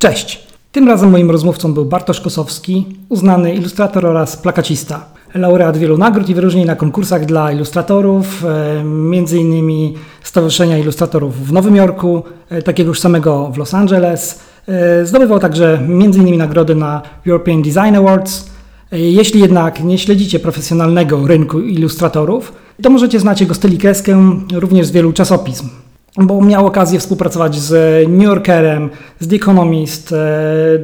Cześć! Tym razem moim rozmówcą był Bartosz Kosowski, uznany ilustrator oraz plakacista. Laureat wielu nagród i wyróżnień na konkursach dla ilustratorów, e, innymi Stowarzyszenia Ilustratorów w Nowym Jorku, e, takiego już samego w Los Angeles. E, zdobywał także innymi nagrody na European Design Awards. Jeśli jednak nie śledzicie profesjonalnego rynku ilustratorów, to możecie znać jego styl i kreskę również z wielu czasopism bo miał okazję współpracować z New Yorkerem, z The Economist,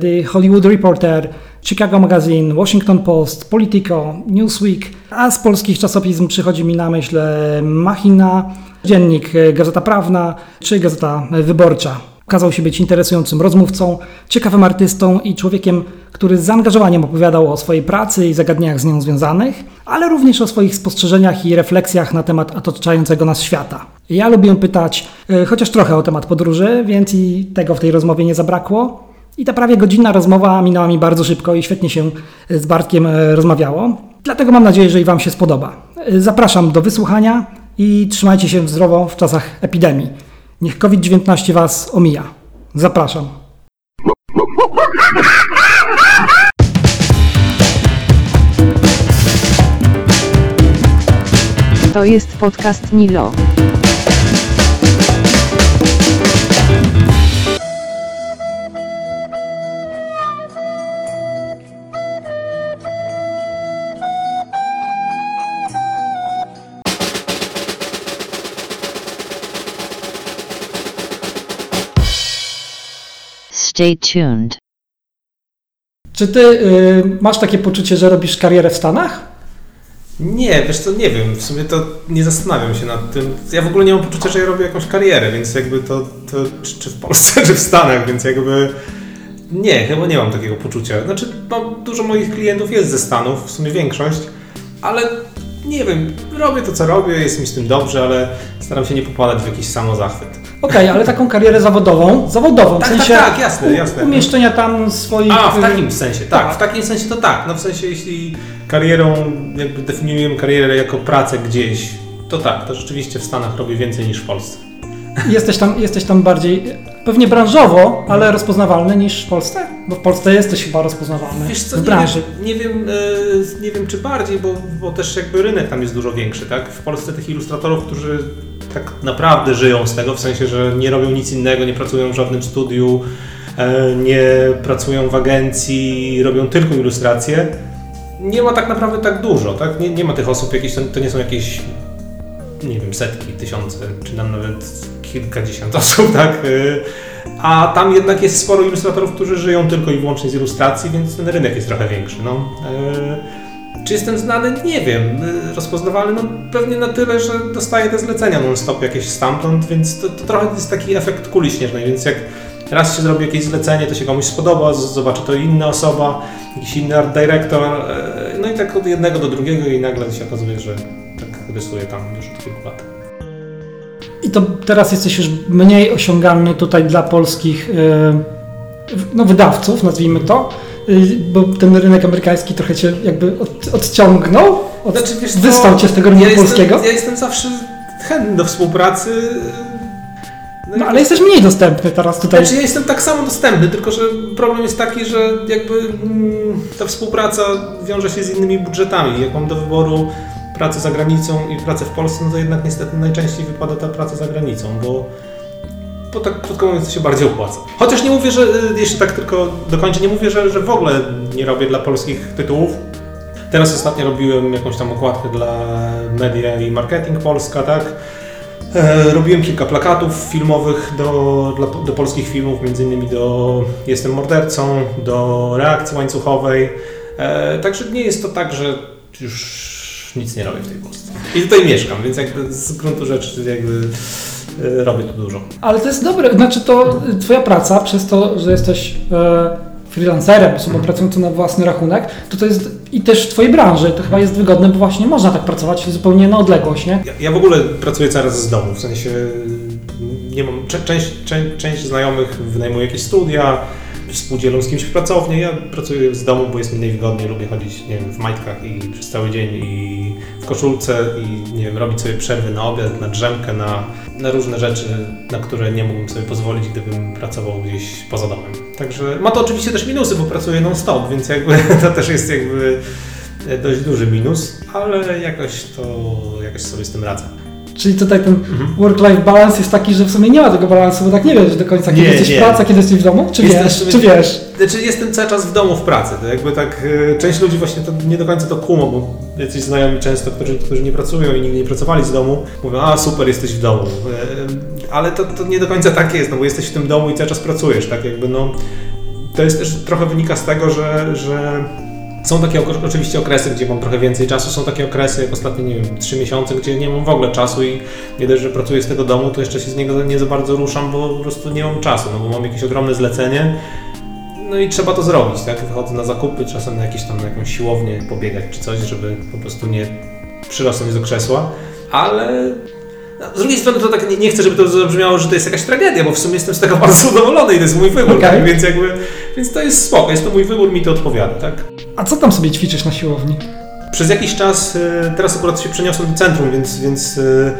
The Hollywood Reporter, Chicago Magazine, Washington Post, Politico, Newsweek, a z polskich czasopism przychodzi mi na myśl Machina, Dziennik Gazeta Prawna czy Gazeta Wyborcza. Okazał się być interesującym rozmówcą, ciekawym artystą i człowiekiem, który z zaangażowaniem opowiadał o swojej pracy i zagadnieniach z nią związanych, ale również o swoich spostrzeżeniach i refleksjach na temat otaczającego nas świata. Ja lubię pytać e, chociaż trochę o temat podróży, więc i tego w tej rozmowie nie zabrakło. I ta prawie godzinna rozmowa minęła mi bardzo szybko i świetnie się z Bartkiem e, rozmawiało. Dlatego mam nadzieję, że i Wam się spodoba. E, zapraszam do wysłuchania i trzymajcie się zdrowo w czasach epidemii. Niech COVID-19 Was omija. Zapraszam. To jest podcast Nilo. Stay tuned. Czy ty y, masz takie poczucie, że robisz karierę w Stanach? Nie, wiesz co, nie wiem, w sumie to nie zastanawiam się nad tym. Ja w ogóle nie mam poczucia, że ja robię jakąś karierę, więc jakby to, to czy, czy w Polsce, czy w Stanach, więc jakby nie, chyba nie mam takiego poczucia. Znaczy, mam, dużo moich klientów jest ze Stanów, w sumie większość, ale nie wiem, robię to, co robię, jest mi z tym dobrze, ale staram się nie popadać w jakiś samozachwyt. Okej, okay, ale taką karierę zawodową, zawodową, tak, w sensie tak, tak, jasne, jasne. umieszczenia tam swoich... A, w takim sensie, tak, tak, w takim sensie to tak, no w sensie jeśli karierą, jakby definiujemy karierę jako pracę gdzieś, to tak, to rzeczywiście w Stanach robię więcej niż w Polsce. Jesteś tam, jesteś tam bardziej, pewnie branżowo, ale rozpoznawalny niż w Polsce? Bo w Polsce jesteś chyba rozpoznawalny Wiesz co, w branży. Nie wiem, nie wiem, e, nie wiem czy bardziej, bo, bo też jakby rynek tam jest dużo większy, tak? W Polsce tych ilustratorów, którzy tak naprawdę żyją z tego, w sensie, że nie robią nic innego, nie pracują w żadnym studiu, e, nie pracują w agencji, robią tylko ilustracje. Nie ma tak naprawdę tak dużo, tak? Nie, nie ma tych osób, jakieś, to nie są jakieś, nie wiem, setki, tysiące, czy tam nawet kilkadziesiąt osób, tak? E, a tam jednak jest sporo ilustratorów, którzy żyją tylko i wyłącznie z ilustracji, więc ten rynek jest trochę większy. No. E, czy jestem znany? Nie wiem. Y, rozpoznawalny? No pewnie na tyle, że dostaję te zlecenia non-stop jakieś stamtąd, więc to, to trochę jest taki efekt kuli śnieżnej, więc jak raz się zrobi jakieś zlecenie, to się komuś spodoba, zobaczy to inna osoba, jakiś inny art director, y, no i tak od jednego do drugiego i nagle się okazuje, że tak rysuję tam już od kilku lat. I to teraz jesteś już mniej osiągalny tutaj dla polskich y, no, wydawców, nazwijmy to, Y, bo ten rynek amerykański trochę cię jakby od, odciągnął, od, znaczy, wiesz, wystał cię z tego rynku ja polskiego? Jestem, ja jestem zawsze chętny do współpracy. No, no ale jesteś mniej dostępny teraz tutaj. Znaczy ja jestem tak samo dostępny, tylko że problem jest taki, że jakby mm, ta współpraca wiąże się z innymi budżetami. Jak mam do wyboru pracę za granicą i pracę w Polsce, no to jednak niestety najczęściej wypada ta praca za granicą, bo bo tak krótko mówiąc to się bardziej opłaca. Chociaż nie mówię, że, y, jeszcze tak tylko dokończę, nie mówię, że, że w ogóle nie robię dla polskich tytułów. Teraz ostatnio robiłem jakąś tam okładkę dla Media i Marketing Polska, tak? E, robiłem kilka plakatów filmowych do, dla, do polskich filmów, innymi do Jestem mordercą, do Reakcji łańcuchowej. E, także nie jest to tak, że już nic nie robię w tej Polsce. I tutaj mieszkam, więc jakby z gruntu rzeczy jakby Y, robię tu dużo. Ale to jest dobre, znaczy to twoja praca przez to, że jesteś e, freelancerem, osobą mhm. pracującą na własny rachunek, to to jest i też w twojej branży to chyba jest wygodne, bo właśnie można tak pracować zupełnie na odległość, nie? Ja, ja w ogóle pracuję coraz z domu, w sensie nie mam, część, część, część znajomych wynajmuje jakieś studia, współdzielą z kimś w pracowni. Ja pracuję z domu, bo jest mi najwygodniej. Lubię chodzić nie wiem, w majtkach i przez cały dzień i w koszulce i nie wiem, robić sobie przerwy na obiad, na drzemkę, na, na różne rzeczy, na które nie mógłbym sobie pozwolić, gdybym pracował gdzieś poza domem. Także ma to oczywiście też minusy, bo pracuję non-stop, więc jakby to też jest jakby dość duży minus, ale jakoś to, jakoś sobie z tym radzę. Czyli tutaj ten Mhm. work-life balance jest taki, że w sumie nie ma tego balansu, bo tak nie wiesz do końca, kiedy Nie, jesteś nie. w pracy, kiedy jesteś w domu? Czy Jest wiesz? Czy wiesz? Znaczy jestem cały czas w domu w pracy, to jakby tak, e, część ludzi właśnie to nie do końca to kumą, bo jacyś znajomi często, którzy, którzy nie pracują i nigdy nie pracowali z domu, mówią, a super, jesteś w domu, E, ale to, to nie do końca tak jest, no bo jesteś w tym domu i cały czas pracujesz, tak jakby no, to jest też trochę wynika z tego, że, że są takie oczywiście okresy, gdzie mam trochę więcej czasu, są takie okresy, jak ostatnie, nie wiem, trzy miesiące, gdzie nie mam w ogóle czasu i nie dość, że pracuję z tego domu, to jeszcze się z niego nie za bardzo ruszam, bo po prostu nie mam czasu, no bo mam jakieś ogromne zlecenie, no i trzeba to zrobić, tak? Wychodzę na zakupy, czasem na jakieś tam na jakąś siłownię pobiegać czy coś, żeby po prostu nie przyrosnąć do krzesła, ale no, z drugiej strony to tak nie, nie chcę, żeby to zabrzmiało, że to jest jakaś tragedia, bo w sumie jestem z tego bardzo zadowolony i to jest mój wybór, Okej. tak? więc jakby, więc to jest spoko, jest to mój wybór, mi to odpowiada, tak? A co tam sobie ćwiczysz na siłowni? Przez jakiś czas, y, teraz akurat się przeniosłem do centrum, więc, więc y,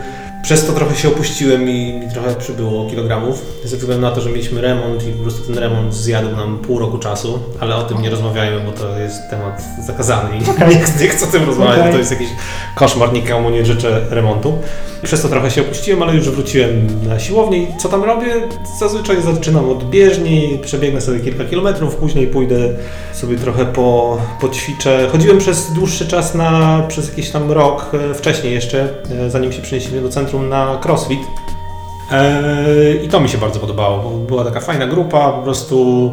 przez to trochę się opuściłem i mi trochę przybyło kilogramów. Ze względu na to, że mieliśmy remont i po prostu ten remont zjadł nam pół roku czasu, ale o tym nie rozmawiajmy, bo to jest temat zakazany i Okej. nie, nie chcę o tym rozmawiać, bo to jest jakiś koszmar, nikomu nie życzę remontu. Przez to trochę się opuściłem, ale już wróciłem na siłownię i co tam robię? Zazwyczaj zaczynam od bieżni, przebiegnę sobie kilka kilometrów, później pójdę sobie trochę po, poćwiczę. Chodziłem przez dłuższy czas na, przez jakiś tam rok e, wcześniej jeszcze, e, zanim się przenieśliśmy do centrum na crossfit. E, I to mi się bardzo podobało, bo była taka fajna grupa, po prostu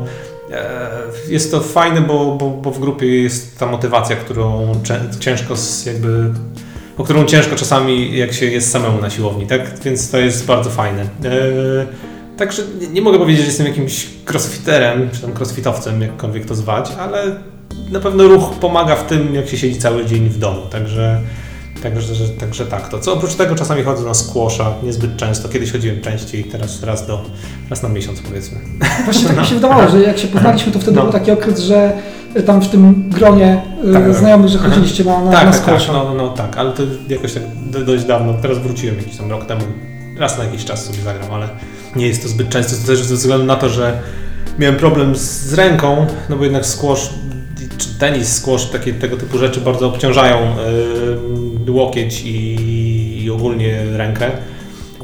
e, jest to fajne, bo, bo, bo w grupie jest ta motywacja, którą ciężko jakby o którą ciężko czasami jak się jest samemu na siłowni, tak? Więc to jest bardzo fajne. E, także nie, nie mogę powiedzieć, że jestem jakimś crossfiterem, czy tam crossfitowcem, jakkolwiek to zwać, ale na pewno ruch pomaga w tym, jak się siedzi cały dzień w domu, także Także, że, także tak. To co oprócz tego czasami chodzę na squasha, niezbyt często. Kiedyś chodziłem częściej, teraz raz do raz na miesiąc powiedzmy. Właśnie tak mi się wydawało, że jak się poznaliśmy, to wtedy No. był taki okres, że tam w tym gronie y, Tak, tak. znajomych, że chodziliście na, na, tak, na tak, tak, squasha. no, no tak, ale to jakoś tak do, dość dawno. Teraz wróciłem jakiś tam rok temu. Raz na jakiś czas sobie zagram, ale nie jest to zbyt często. To też ze względu na to, że miałem problem z, ręką, no bo jednak squash czy tenis, squash, takie tego typu rzeczy bardzo obciążają yy, łokieć i, i ogólnie rękę.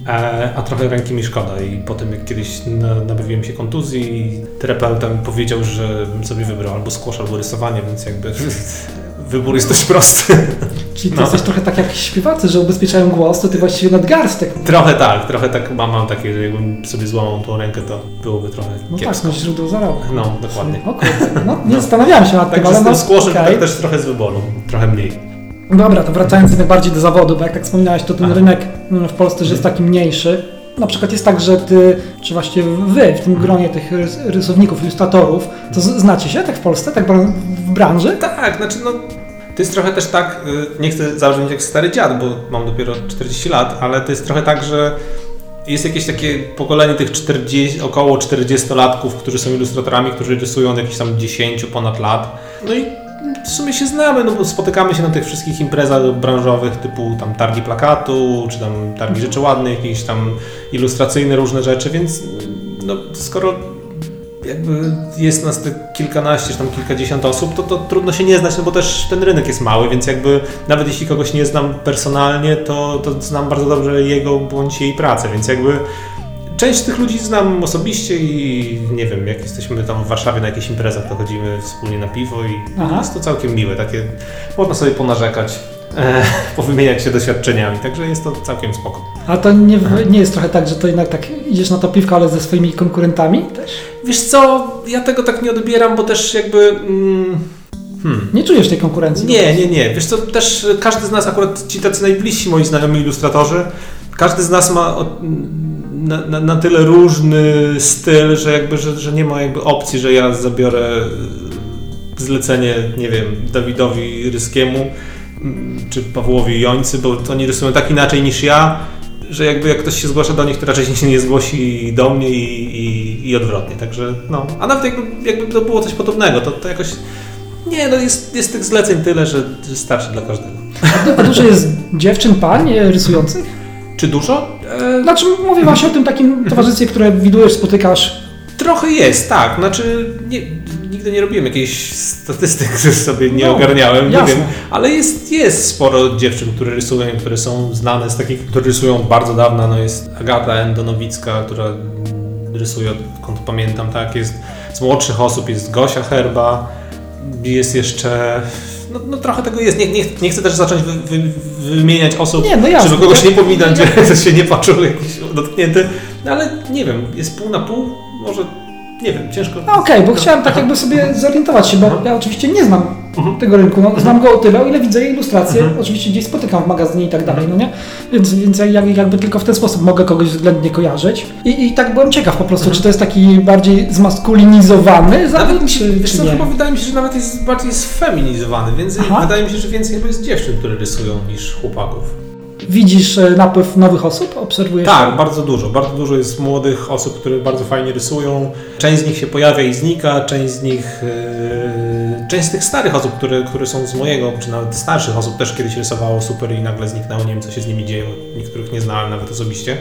E, A trochę ręki mi szkoda i potem jak kiedyś na, nabawiłem się kontuzji, terapeuta mi powiedział, że bym sobie wybrał albo squash, albo rysowanie, więc jakby wybór jest dość prosty. Czyli ty No. jesteś trochę tak jak śpiewacy, że ubezpieczają głos, to ty właściwie nadgarstek. Trochę tak, trochę tak mam, mam takie, że jakbym sobie złamał tą rękę, to byłoby trochę No tak, kiepsko. no źródło zarobku. No, dokładnie. O kurde, no nie zastanawiałem się nad tym, Także ale z no, tym squashem okej. tak też trochę z wyboru, trochę mniej. Dobra, to wracając jednak bardziej do zawodu, bo jak tak wspominałeś, to ten Aha. rynek mm, w Polsce też jest taki mniejszy. Na przykład jest tak, że ty, czy właściwie wy w tym gronie tych rys- rysowników, ilustratorów, to znacie się tak w Polsce, tak w branży? Tak, znaczy no, to jest trochę też tak, y, nie chcę zabrzmieć jak stary dziad, bo mam dopiero 40 lat, ale to jest trochę tak, że jest jakieś takie pokolenie tych 40, około 40-latków, którzy są ilustratorami, którzy rysują od jakichś tam 10 ponad lat. No i w sumie się znamy, no bo spotykamy się na tych wszystkich imprezach branżowych typu tam targi plakatu, czy tam targi rzeczy ładnych, jakieś tam ilustracyjne różne rzeczy, więc no, skoro jakby jest nas te kilkanaście, czy tam kilkadziesiąt osób, to, to trudno się nie znać, no bo też ten rynek jest mały, więc jakby nawet jeśli kogoś nie znam personalnie, to, to znam bardzo dobrze jego bądź jej pracę, więc jakby część tych ludzi znam osobiście i nie wiem, jak jesteśmy tam w Warszawie na jakichś imprezach, to chodzimy wspólnie na piwo i Aha. jest to całkiem miłe, takie można sobie ponarzekać, e, powymieniać się doświadczeniami, także jest to całkiem spoko. A to nie, nie jest trochę tak, że to jednak tak idziesz na to piwko, ale ze swoimi konkurentami też? Wiesz co, ja tego tak nie odbieram, bo też jakby... Mm, hmm. Nie czujesz tej konkurencji? Nie, nie, nie. Wiesz co, też każdy z nas, akurat ci tacy najbliżsi moi znajomi ilustratorzy, każdy z nas ma na, na, na tyle różny styl, że jakby, że, że nie ma jakby opcji, że ja zabiorę zlecenie, nie wiem, Dawidowi Ryskiemu mm, czy Pawłowi Jońcy, bo to oni rysują tak inaczej niż ja, że jakby jak ktoś się zgłasza do nich, to raczej się nie zgłosi do mnie i, i, i odwrotnie. Także no, a nawet jakby, jakby to było coś podobnego, to, to jakoś nie, no jest, jest tych zleceń tyle, że że starczy dla każdego. A dużo jest dziewczyn, pań e, rysujących? Czy dużo? E, Znaczy mówię właśnie o tym takim towarzystwie, które widujesz, spotykasz. Trochę jest, tak. Znaczy, nie, nigdy nie robiłem jakichś statystyk, sobie nie No, ogarniałem, nie jasne. wiem. Ale jest, jest sporo dziewczyn, które rysują, które są znane z takich, które rysują bardzo dawna. No jest Agata Endonowicka, która rysuje odkąd pamiętam, tak. Jest z młodszych osób jest Gosia Herba, jest jeszcze... No, no trochę tego jest. Nie, nie, nie chcę też zacząć wy, wy, wymieniać osób, Nie, no jasne. żeby kogoś nie pominąć, No, że się nie poczuł jakiś dotknięty. No ale nie wiem, jest pół na pół, może nie wiem, ciężko. No okej, bo chciałem tak jakby sobie zorientować się, bo ja oczywiście nie znam tego rynku, no, znam go o tyle, o ile widzę ilustracje, oczywiście gdzieś spotykam w magazynie i tak dalej, no nie? Więc, więc ja jak- jakby tylko w ten sposób mogę kogoś względnie kojarzyć. I, i tak byłem ciekaw po prostu, czy to jest taki bardziej zmaskulinizowany zawód, mi się, czy, wiesz czy nie? chyba wydaje mi się, że nawet jest bardziej sfeminizowany, więc Aha. wydaje mi się, że więcej jest dziewczyn, które rysują niż chłopaków. Widzisz e, napływ nowych osób? Obserwujesz? Tak, bardzo dużo. Bardzo dużo jest młodych osób, które bardzo fajnie rysują. Część z nich się pojawia i znika, część z nich, yy, część z tych starych osób, które, które są z mojego, czy nawet starszych osób też kiedyś rysowało super i nagle zniknęło. Nie wiem, co się z nimi dzieje. Niektórych nie znałem nawet osobiście.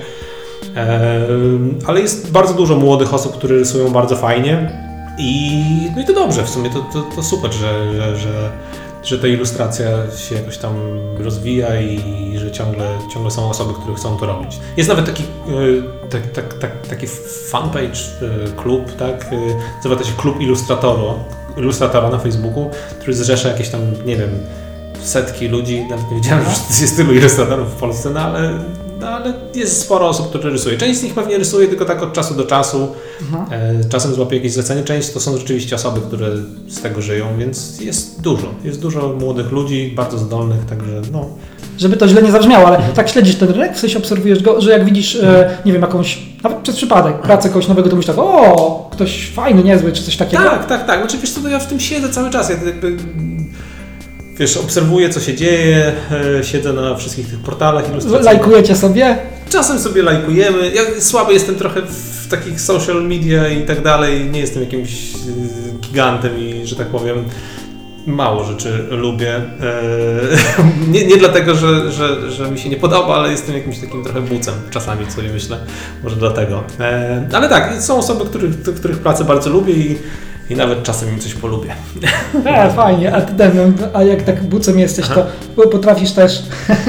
Em, ale jest bardzo dużo młodych osób, które rysują bardzo fajnie i, no i to dobrze, w sumie to, to, to super, że, że, że, że ta ilustracja się jakoś tam rozwija i że ciągle, ciągle są osoby, które chcą to robić. Jest nawet taki, y, tak, tak, tak, taki fanpage, y, klub, tak, y, nazywa to się Klub Ilustratora, ilustratora na Facebooku, który zrzesza jakieś tam, nie wiem, setki ludzi, nawet nie wiedziałem, że jest tylu ilustratorów w Polsce, no ale, no ale jest sporo osób, które rysuje. Część z nich pewnie rysuje tylko tak od czasu do czasu, e, czasem złapie jakieś zlecenie, część to są rzeczywiście osoby, które z tego żyją, więc jest dużo. Jest dużo młodych ludzi, bardzo zdolnych, także no. Żeby to źle nie zabrzmiało, ale tak śledzisz ten rynek, w sensie obserwujesz go, że jak widzisz, e, nie wiem, jakąś, nawet przez przypadek, pracę kogoś nowego, to myślisz tak, o, ktoś fajny, niezły, czy coś takiego. Tak, tak, tak. Znaczy wiesz co, to ja w tym siedzę cały czas. Ja jakby, wiesz, obserwuję co się dzieje, e, siedzę na wszystkich tych portalach ilustracyjnych. Lajkujecie sobie, Czasem sobie lajkujemy. Ja słaby jestem trochę w takich social media i tak dalej. Nie jestem jakimś y, gigantem i, że tak powiem, mało rzeczy lubię. Eee, nie, nie dlatego, że, że, że mi się nie podoba, ale jestem jakimś takim trochę bucem czasami sobie myślę. Może dlatego. Eee, ale tak, są osoby, których, których pracę bardzo lubię i, i nawet czasem im coś polubię. e, fajnie, a ty Damian, a jak tak bucem jesteś, to potrafisz też,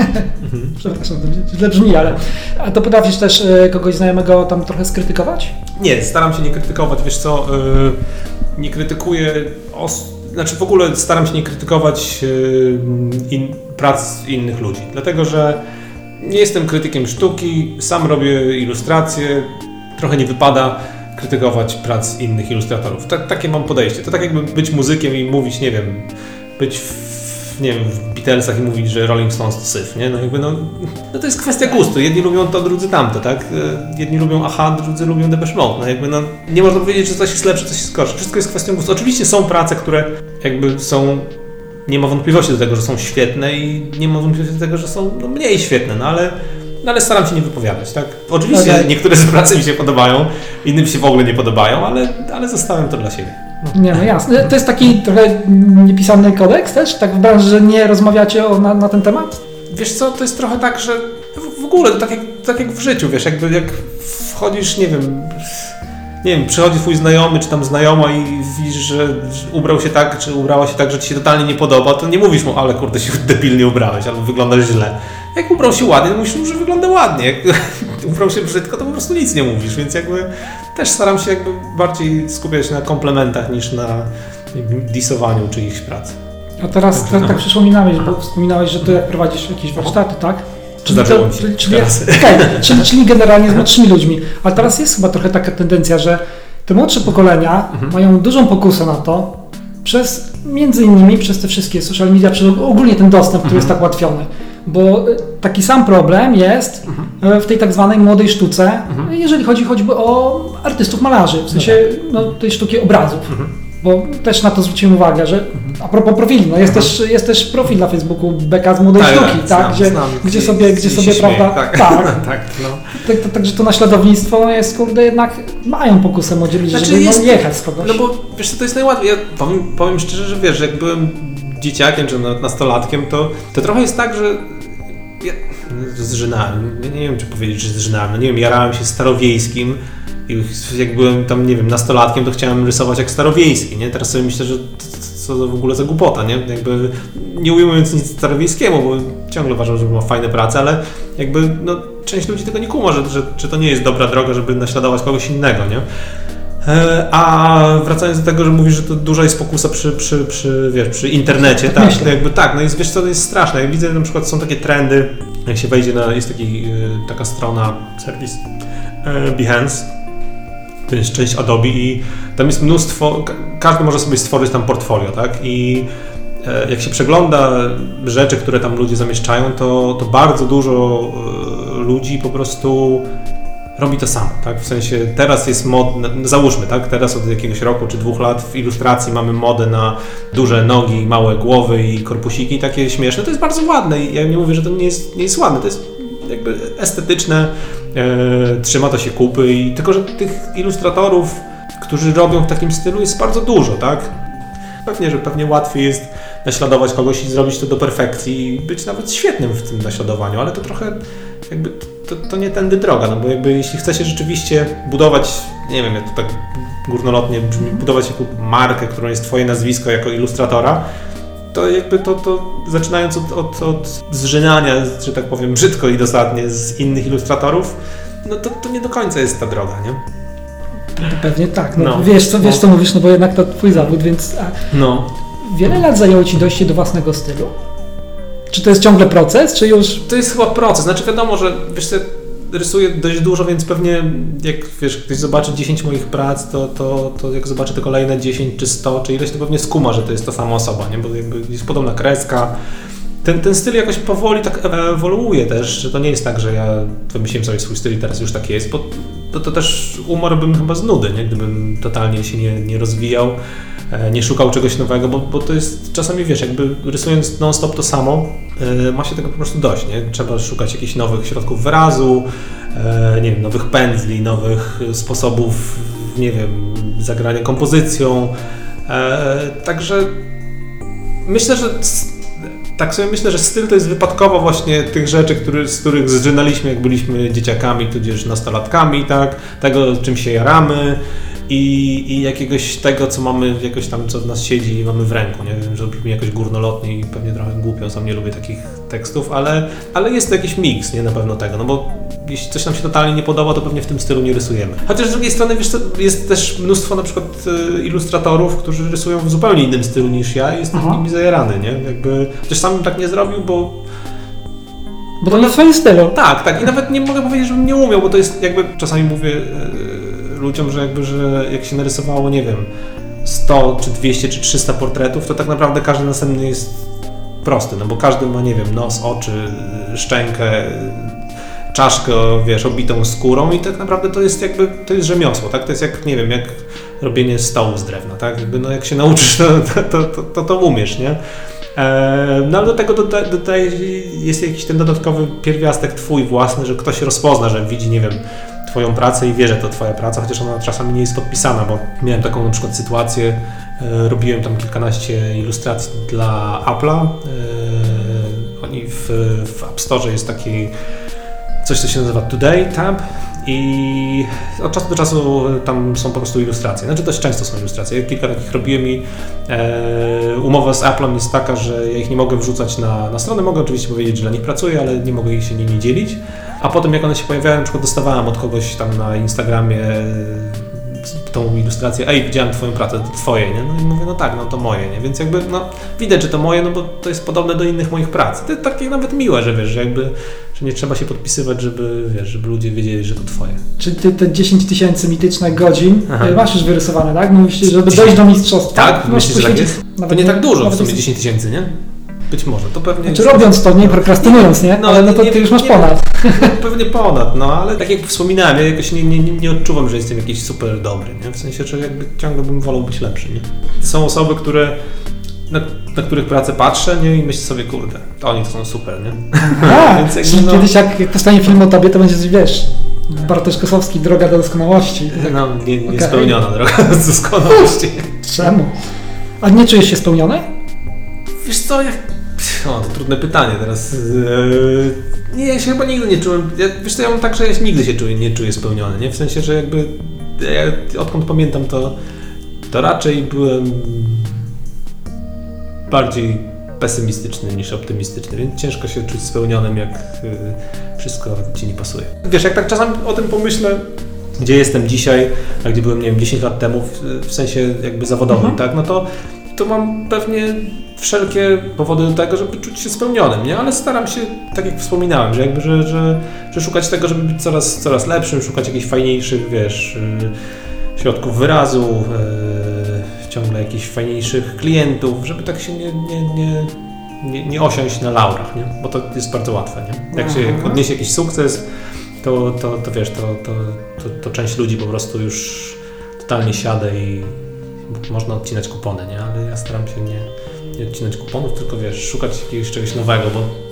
przepraszam, to źle brzmi, ale a to potrafisz też e, kogoś znajomego tam trochę skrytykować? Nie, staram się nie krytykować, wiesz co, yy, nie krytykuję, os- znaczy w ogóle staram się nie krytykować yy, in, prac innych ludzi, dlatego że nie jestem krytykiem sztuki, sam robię ilustracje, trochę nie wypada krytykować prac innych ilustratorów. Ta, takie mam podejście. To tak jakby być muzykiem i mówić, nie wiem, być w, nie wiem, w Beatlesach i mówić, że Rolling Stones to syf, nie? No jakby no, no to jest kwestia gustu. Jedni lubią to, drudzy tamto, tak? E, Jedni lubią Aha, drudzy lubią Depeche Mode. No jakby no, nie można powiedzieć, że coś jest lepsze, coś jest gorsze. Wszystko jest kwestią gustu. Oczywiście są prace, które jakby są nie ma wątpliwości do tego, że są świetne i nie ma wątpliwości do tego, że są no, mniej świetne, no ale, no, ale staram się nie wypowiadać, tak? Oczywiście Okej. niektóre z pracy mi się podobają, innym się w ogóle nie podobają, ale, ale zostawiam to dla siebie. Nie, no jasne. To jest taki trochę niepisany kodeks też, tak w branży, że nie rozmawiacie o, na, na ten temat? Wiesz co, to jest trochę tak, że w, ogóle tak jak, tak jak w życiu, wiesz, jakby jak wchodzisz, nie wiem, nie wiem, przychodzi twój znajomy czy tam znajoma i widzisz, że ubrał się tak, czy ubrała się tak, że ci się totalnie nie podoba, to nie mówisz mu, ale kurde się debilnie ubrałeś, albo wyglądasz źle. Jak ubrał się ładnie, to mówisz mu, że wygląda ładnie. Jak ubrał się brzydko, to po prostu nic nie mówisz, więc jakby też staram się jakby bardziej skupiać na komplementach niż na disowaniu czyichś prac. A teraz tak, tak przyszło mi na myśl, bo wspominałeś, że ty jak prowadzisz jakieś warsztaty, tak? Mi się czyli, czyli, teraz. okej, czyli, czyli generalnie z młodszymi ludźmi. Ale teraz jest chyba trochę taka tendencja, że te młodsze pokolenia Mhm. mają dużą pokusę na to, przez między innymi przez te wszystkie social media, przez ogólnie ten dostęp, który jest Mhm. tak ułatwiony. Bo y, taki sam problem jest Mhm. y, w tej tak zwanej młodej sztuce, jeżeli chodzi choćby o artystów malarzy, w sensie no, tej sztuki obrazów. Mhm. Bo też na to zwróciłem uwagę, że a propos profili, no jest, też, jest też profil na Facebooku Beka z młodej sztuki, tak, znam, gdzie, znam. gdzie sobie, gdzie sobie się prawda, tak, tak, tak, no. tak, tak, Także to naśladownictwo jest, kurde, jednak mają pokusę młodzi ludzie, Znaczy żeby jest- no, jechać z kogoś. No bo wiesz co, to jest najłatwiej. Ja powiem, powiem szczerze, że wiesz, że jak byłem dzieciakiem czy na- nastolatkiem, to, to trochę jest tak, że ja zżynałem, nie, nie wiem czy powiedzieć, że zżynałem, no nie wiem, jarałem się starowiejskim I jak byłem tam, nie wiem, nastolatkiem, to chciałem rysować jak starowiejski, nie? Teraz sobie myślę, że co to w ogóle za głupota, nie? Jakby nie ujmując nic starowiejskiemu, bo ciągle uważam, że ma fajne prace, ale jakby no, część ludzi tego nie kuma, że, że, że to nie jest dobra droga, żeby naśladować kogoś innego, nie? E, A wracając do tego, że mówisz, że to duża jest pokusa przy, przy, przy, wiesz, przy internecie, tak, to jakby tak, no jest, wiesz co, to jest straszne. Jak widzę, na przykład są takie trendy, jak się wejdzie na, jest taki, e, taka strona, serwis e, Behance, to jest część Adobe i tam jest mnóstwo, ka- każdy może sobie stworzyć tam portfolio, tak, i e, jak się przegląda rzeczy, które tam ludzie zamieszczają, to, to bardzo dużo e, ludzi po prostu robi to samo, tak? W sensie teraz jest modne, załóżmy, tak? Teraz od jakiegoś roku czy dwóch lat w ilustracji mamy modę na duże nogi, małe głowy i korpusiki takie śmieszne. To jest bardzo ładne i ja nie mówię, że to nie jest, nie jest ładne, to jest jakby estetyczne, e, trzyma to się kupy i tylko, że tych ilustratorów, którzy robią w takim stylu jest bardzo dużo, tak? Pewnie, że pewnie łatwiej jest naśladować kogoś i zrobić to do perfekcji i być nawet świetnym w tym naśladowaniu, ale to trochę jakby to, to nie tędy droga, no bo jakby jeśli chce się rzeczywiście budować, nie wiem, jak to tak górnolotnie brzmi, budować jakąś markę, którą jest twoje nazwisko jako ilustratora, to jakby to, to zaczynając od, od, od zżynania, że tak powiem brzydko i dosadnie z innych ilustratorów, no to, to nie do końca jest ta droga, nie? Pewnie tak. No, No. Wiesz, co, wiesz No. co mówisz, no bo jednak to twój zawód, więc a No. wiele lat zajęło ci dojście do własnego stylu? Czy to jest ciągle proces, czy już... To jest chyba proces. Znaczy wiadomo, że wiesz, rysuję dość dużo, więc pewnie jak wiesz, ktoś zobaczy 10 moich prac, to, to, to jak zobaczy te kolejne 10 czy 100 czy ileś, to pewnie skuma, że to jest ta sama osoba, nie? Bo jakby jest podobna kreska. Ten, ten styl jakoś powoli tak ewoluuje też, że to nie jest tak, że ja wymyśliłem sobie swój styl i teraz już tak jest, bo to, to też umarłbym chyba z nudy, nie? gdybym totalnie się nie, nie rozwijał, e, nie szukał czegoś nowego, bo, bo to jest czasami, wiesz, jakby rysując non-stop to samo, e, ma się tego po prostu dość, nie? Trzeba szukać jakichś nowych środków wyrazu, e, nie wiem, nowych pędzli, nowych sposobów, nie wiem, zagrania kompozycją, także myślę, że tak sobie myślę, że styl to jest wypadkowo właśnie tych rzeczy, który, z których zżynaliśmy, jak byliśmy dzieciakami, tudzież nastolatkami, tak? Tego, czym się jaramy i, i jakiegoś tego, co mamy, jakoś tam, co w nas siedzi i mamy w ręku, nie wiem, że brzmi jakoś górnolotnie i pewnie trochę głupio, sam nie lubię takich tekstów, ale, ale jest to jakiś miks, nie, na pewno tego, no bo jeśli coś nam się totalnie nie podoba, to pewnie w tym stylu nie rysujemy. Chociaż z drugiej strony, wiesz co, jest też mnóstwo na przykład e, ilustratorów, którzy rysują w zupełnie innym stylu niż ja i jestem Aha. nimi zajarany, nie? Jakby, chociaż sam tak nie zrobił, bo Bo to na swoim stylu. tak, tak. I nawet nie mogę powiedzieć, żebym nie umiał, bo to jest jakby czasami mówię e, ludziom, że jakby, że jak się narysowało, nie wiem, 100 czy 200 czy 300 portretów, to tak naprawdę każdy następny jest prosty, no bo każdy ma, nie wiem, nos, oczy, szczękę, czaszkę, wiesz, obitą skórą i tak naprawdę to jest jakby, to jest rzemiosło, tak? To jest jak, nie wiem, jak robienie stołu z drewna, tak? Jakby, no jak się nauczysz, to to, to, to, to umiesz, nie? E, No ale do tego doda- dodaje, jest jakiś ten dodatkowy pierwiastek twój własny, że ktoś rozpozna, że widzi, nie wiem, twoją pracę i wie, że to twoja praca, chociaż ona czasami nie jest podpisana, bo miałem taką na przykład sytuację, e, robiłem tam kilkanaście ilustracji dla Apple'a. E, Oni w, w App Store jest taki coś, co się nazywa Today tab i od czasu do czasu tam są po prostu ilustracje. Znaczy dość często są ilustracje. Kilka takich robiłem i e, umowa z Apple'em jest taka, że ja ich nie mogę wrzucać na, na stronę. Mogę oczywiście powiedzieć, że dla nich pracuję, ale nie mogę ich się nimi dzielić. A potem jak one się pojawiają, na przykład dostawałem od kogoś tam na Instagramie e, tą ilustrację, ej, widziałem twoją pracę, to twoje, nie? No i mówię, no tak, no to moje, nie? Więc jakby, no, widać, że to moje, no bo to jest podobne do innych moich prac. To jest takie nawet miłe, że wiesz, że jakby, nie trzeba się podpisywać, żeby, wiesz, żeby ludzie wiedzieli, że to twoje. Czy ty te 10 tysięcy mitycznych godzin Aha. e, masz już wyrysowane, tak? Mówisz, żeby dojść do mistrzostwa. Tak? masz Myślisz, że tak jest? To nawet nie tak dużo w sumie, jest- 10 tysięcy, nie? Być może, to pewnie... Znaczy jest- robiąc to, nie prokrastynując, nie? No, Ale no to nie- ty już masz nie- ponad. No, pewnie ponad, no ale tak jak wspominałem, ja jakoś nie, nie, nie- nie odczuwam, że jestem jakiś super dobry, nie? W sensie, że jakby ciągle bym wolał być lepszy, nie? Są osoby, które, na, na których pracę patrzę, nie? I myślę sobie, kurde, to oni to są super, nie? A, Więc jakby, no- kiedyś jak, powstanie film o tobie, to będzie, wiesz, Bartosz Kosowski, Droga do doskonałości. No, nie, niespełniona droga do doskonałości. Czemu? A nie czujesz się spełniony? Wiesz co, jak... O, to trudne pytanie teraz. Eee, Nie, ja się chyba nigdy nie czułem. Ja, wiesz co, ja mam tak, że ja się nigdy się czuję, nie czuję spełniony, nie? W sensie, że jakby ja, odkąd pamiętam to, to raczej byłem bardziej pesymistyczny niż optymistyczny, więc ciężko się czuć spełnionym, jak y, wszystko ci nie pasuje. Wiesz, jak tak czasami o tym pomyślę, gdzie jestem dzisiaj, a gdzie byłem, nie wiem, 10 lat temu, w, sensie jakby zawodowym, mhm. tak, no to, to mam pewnie wszelkie powody do tego, żeby czuć się spełnionym, nie? Ale staram się, tak jak wspominałem, że jakby, że, że, że szukać tego, żeby być coraz, coraz lepszym, szukać jakichś fajniejszych, wiesz, y, środków wyrazu, y, ciągle jakichś fajniejszych klientów, żeby tak się nie, nie, nie, nie, nie osiąść na laurach, nie? Bo to jest bardzo łatwe, nie? Jak się jak odniesie jakiś sukces, to, to, to wiesz, to, to, to, to część ludzi po prostu już totalnie siada i można odcinać kupony, nie? Ale ja staram się nie, nie odcinać kuponów, tylko wiesz, szukać jakiegoś czegoś nowego, no bo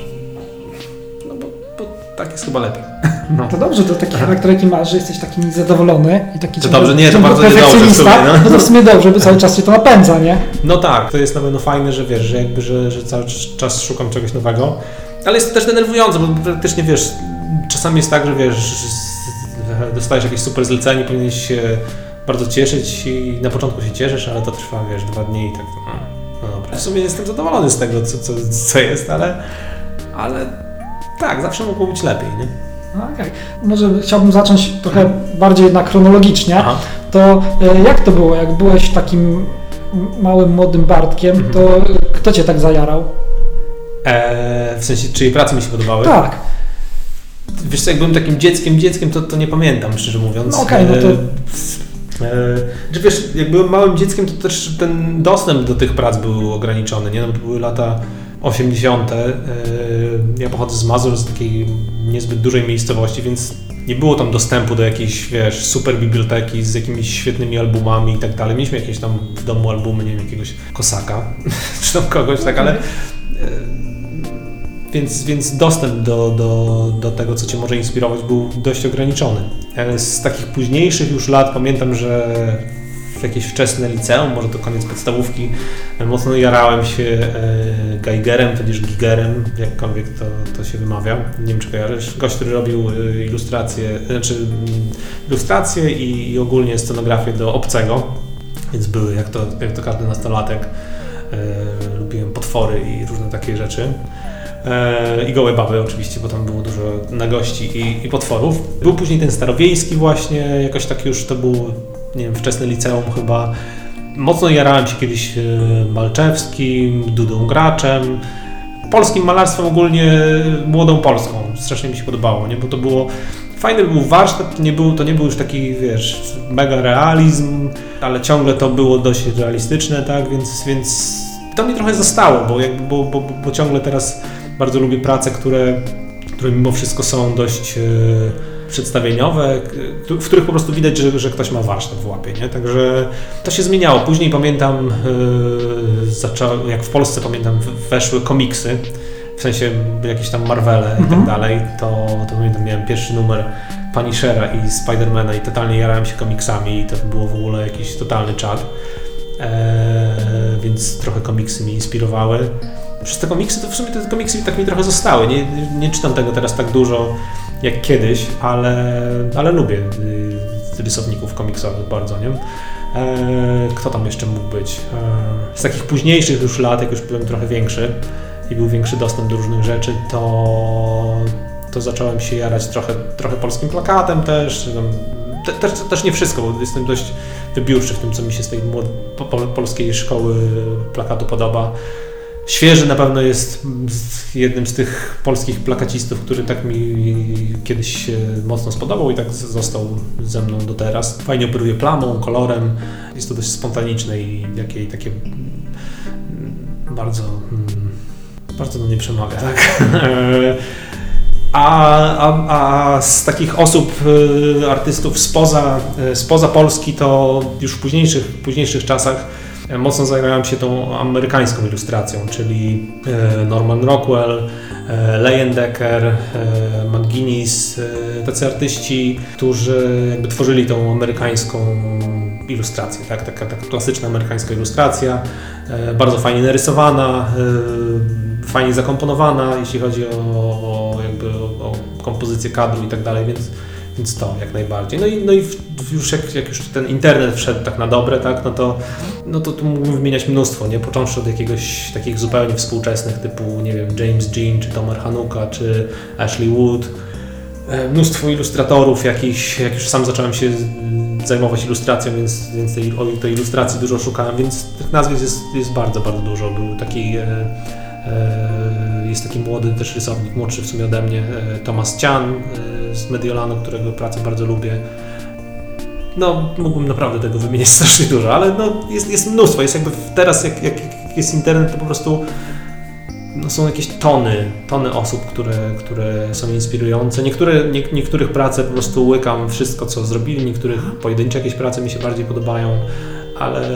tak jest chyba lepiej. No. To dobrze, to taki charakter jaki masz, że jesteś taki niezadowolony i taki To dobrze, nie, to bardzo niedobrze w sumie, no. no to w sumie dobrze, bo cały czas się to napędza, nie? No tak, to jest na pewno fajne, że wiesz, że jakby, że, że cały czas szukam czegoś nowego, ale jest to też denerwujące, bo praktycznie wiesz, czasami jest tak, że wiesz, dostajesz jakieś super zlecenie, powinieneś się bardzo cieszyć i na początku się cieszysz, ale to trwa, wiesz, dwa dni i tak, no, no dobra. W sumie jestem zadowolony z tego, co, co, co jest, ale, ale tak, zawsze mogło być lepiej, nie? Okay. Może chciałbym zacząć trochę bardziej jednak chronologicznie. Aha. To e, jak to było, jak byłeś takim małym, młodym Bartkiem, mhm. to kto cię tak zajarał? Eee, w sensie, czyje prace mi się podobały? Tak. Wiesz co, jak byłem takim dzieckiem, dzieckiem, to, to nie pamiętam, szczerze mówiąc. No okej, okay, no to... E, czy wiesz, jak byłem małym dzieckiem, to też ten dostęp do tych prac był ograniczony, nie? No, to były lata 80. E, ja pochodzę z Mazur, z takiej niezbyt dużej miejscowości, więc nie było tam dostępu do jakiejś, wiesz, super biblioteki z jakimiś świetnymi albumami i tak dalej. Mieliśmy jakieś tam w domu albumy, nie wiem, jakiegoś kosaka, czy tam kogoś, tak, ale e, więc, więc dostęp do, do, do tego, co Cię może inspirować, był dość ograniczony. E, z takich późniejszych już lat pamiętam, że w jakieś wczesne liceum, może to koniec podstawówki, e, mocno jarałem się e, Geigerem, tudzież Gigerem, jakkolwiek to, to się wymawia. Nie wiem, czy kojarzysz. Gość, który robił ilustracje, znaczy mm, ilustracje i, i ogólnie scenografię do obcego, więc były, jak to, jak to każdy nastolatek, e, lubiłem potwory i różne takie rzeczy. E, i gołe baby oczywiście, bo tam było dużo nagości i, i potworów. Był później ten starowiejski właśnie, jakoś tak już to był, nie wiem, wczesne liceum chyba. Mocno jarałem się kiedyś e, Malczewskim, Dudą Graczem, polskim malarstwem ogólnie, młodą Polską. Strasznie mi się podobało, nie? bo to było Fajny był warsztat, to nie, był, to nie był już taki, wiesz, mega realizm, ale ciągle to było dość realistyczne, tak, więc, więc to mi trochę zostało, bo, jakby, bo, bo, bo ciągle teraz bardzo lubię prace, które, które mimo wszystko są dość e, przedstawieniowe, w których po prostu widać, że, że ktoś ma warsztat w łapie, nie? Także to się zmieniało. Później pamiętam, e, jak w Polsce pamiętam, weszły komiksy, w sensie jakieś tam Marvele mhm. i tak mhm. dalej, to, to pamiętam, miałem pierwszy numer Punishera i Spidermana i totalnie jarałem się komiksami i to było w ogóle jakiś totalny czad. Eee, więc trochę komiksy mi inspirowały przez te komiksy, to w sumie te komiksy tak mi trochę zostały. Nie, nie czytam tego teraz tak dużo jak kiedyś, ale, ale lubię y, rysowników komiksowych bardzo, nie? E, kto tam jeszcze mógł być? E, z takich późniejszych już lat, jak już byłem trochę większy i był większy dostęp do różnych rzeczy, to, to zacząłem się jarać trochę, trochę polskim plakatem też. Te, też, też nie wszystko, bo jestem dość wybiórczy w tym, co mi się z tej polskiej szkoły plakatu podoba. Świeży na pewno jest jednym z tych polskich plakacistów, który tak mi kiedyś mocno spodobał i tak został ze mną do teraz. Fajnie operuje plamą, kolorem, jest to dość spontaniczne i jakie, takie bardzo, bardzo do mnie przemawia, tak? A, a, a, z takich osób, y, artystów spoza, y, spoza Polski, to już w późniejszych, późniejszych czasach mocno zajmowałem się tą amerykańską ilustracją, czyli e, Norman Rockwell, e, Leyendecker, e, McGuinness, tacy artyści, którzy jakby tworzyli tą amerykańską ilustrację, tak? taka, taka klasyczna amerykańska ilustracja, bardzo fajnie narysowana, fajnie zakomponowana, jeśli chodzi o, o jakby o kompozycję kadru i tak dalej, więc więc to jak najbardziej. No i, no i już jak, jak już ten internet wszedł tak na dobre, tak, no to, no to tu mógłbym wymieniać mnóstwo, nie? Począwszy od jakiegoś takich zupełnie współczesnych typu, nie wiem, James Jean, czy Tomer Hanuka, czy Ashley Wood. E, mnóstwo ilustratorów jakichś, jak już sam zacząłem się zajmować ilustracją, więc, więc tej, tej ilustracji dużo szukałem, więc tych nazwisk jest, jest bardzo, bardzo dużo. Był taki, e, e, jest taki młody też rysownik, młodszy w sumie ode mnie, e, Thomas Chan e, z Mediolanu, którego pracę bardzo lubię. No, mógłbym naprawdę tego wymienić strasznie dużo, ale no, jest, jest mnóstwo. Jest jakby teraz, jak, jak jest internet, to po prostu no są jakieś tony, tony osób, które, które są inspirujące. Niektóre, nie, niektórych prace po prostu łykam wszystko, co zrobili, niektórych pojedyncze jakieś prace mi się bardziej podobają, ale,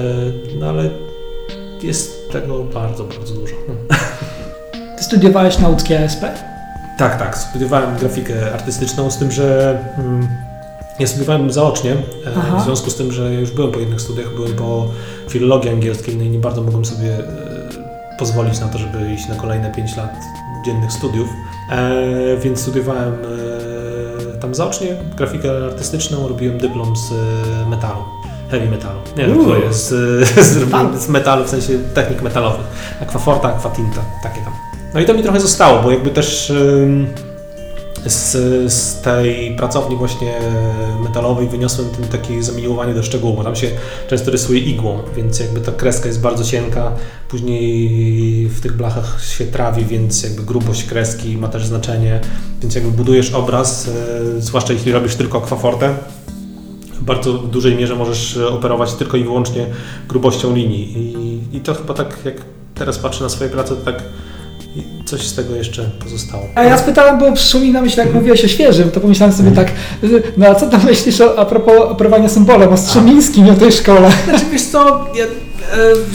no ale jest tego bardzo, bardzo dużo. Studiowałeś na łódzkiej ASP? Tak, tak. Studiowałem grafikę artystyczną, z tym, że mm, ja studiowałem zaocznie, e, Aha. w związku z tym, że już byłem po jednych studiach, byłem po filologii angielskiej, no i nie bardzo mogłem sobie e, pozwolić na to, żeby iść na kolejne 5 lat dziennych studiów, e, więc studiowałem e, tam zaocznie grafikę artystyczną, robiłem dyplom z e, metalu, heavy metalu. Nie wiem, to jest z, z metalu, w sensie technik metalowych. Aquaforta, aquatinta, takie tam. No i to mi trochę zostało, bo jakby też z, z tej pracowni właśnie metalowej wyniosłem tym takie zamiłowanie do szczegółu, bo tam się często rysuje igłą, więc jakby ta kreska jest bardzo cienka, później w tych blachach się trawi, więc jakby grubość kreski ma też znaczenie, więc jakby budujesz obraz, e, zwłaszcza jeśli robisz tylko akwafortę, w bardzo dużej mierze możesz operować tylko i wyłącznie grubością linii. I, i to chyba tak jak teraz patrzę na swoje prace, to tak i coś z tego jeszcze pozostało. A ja spytałem, bo przyszło mi na myśl, jak mówiłeś o świeżym, to pomyślałem sobie tak, no a co tam myślisz o, a propos operowania symbolem, o Strzemińskim o tej szkole? Znaczy wiesz co, ja, e,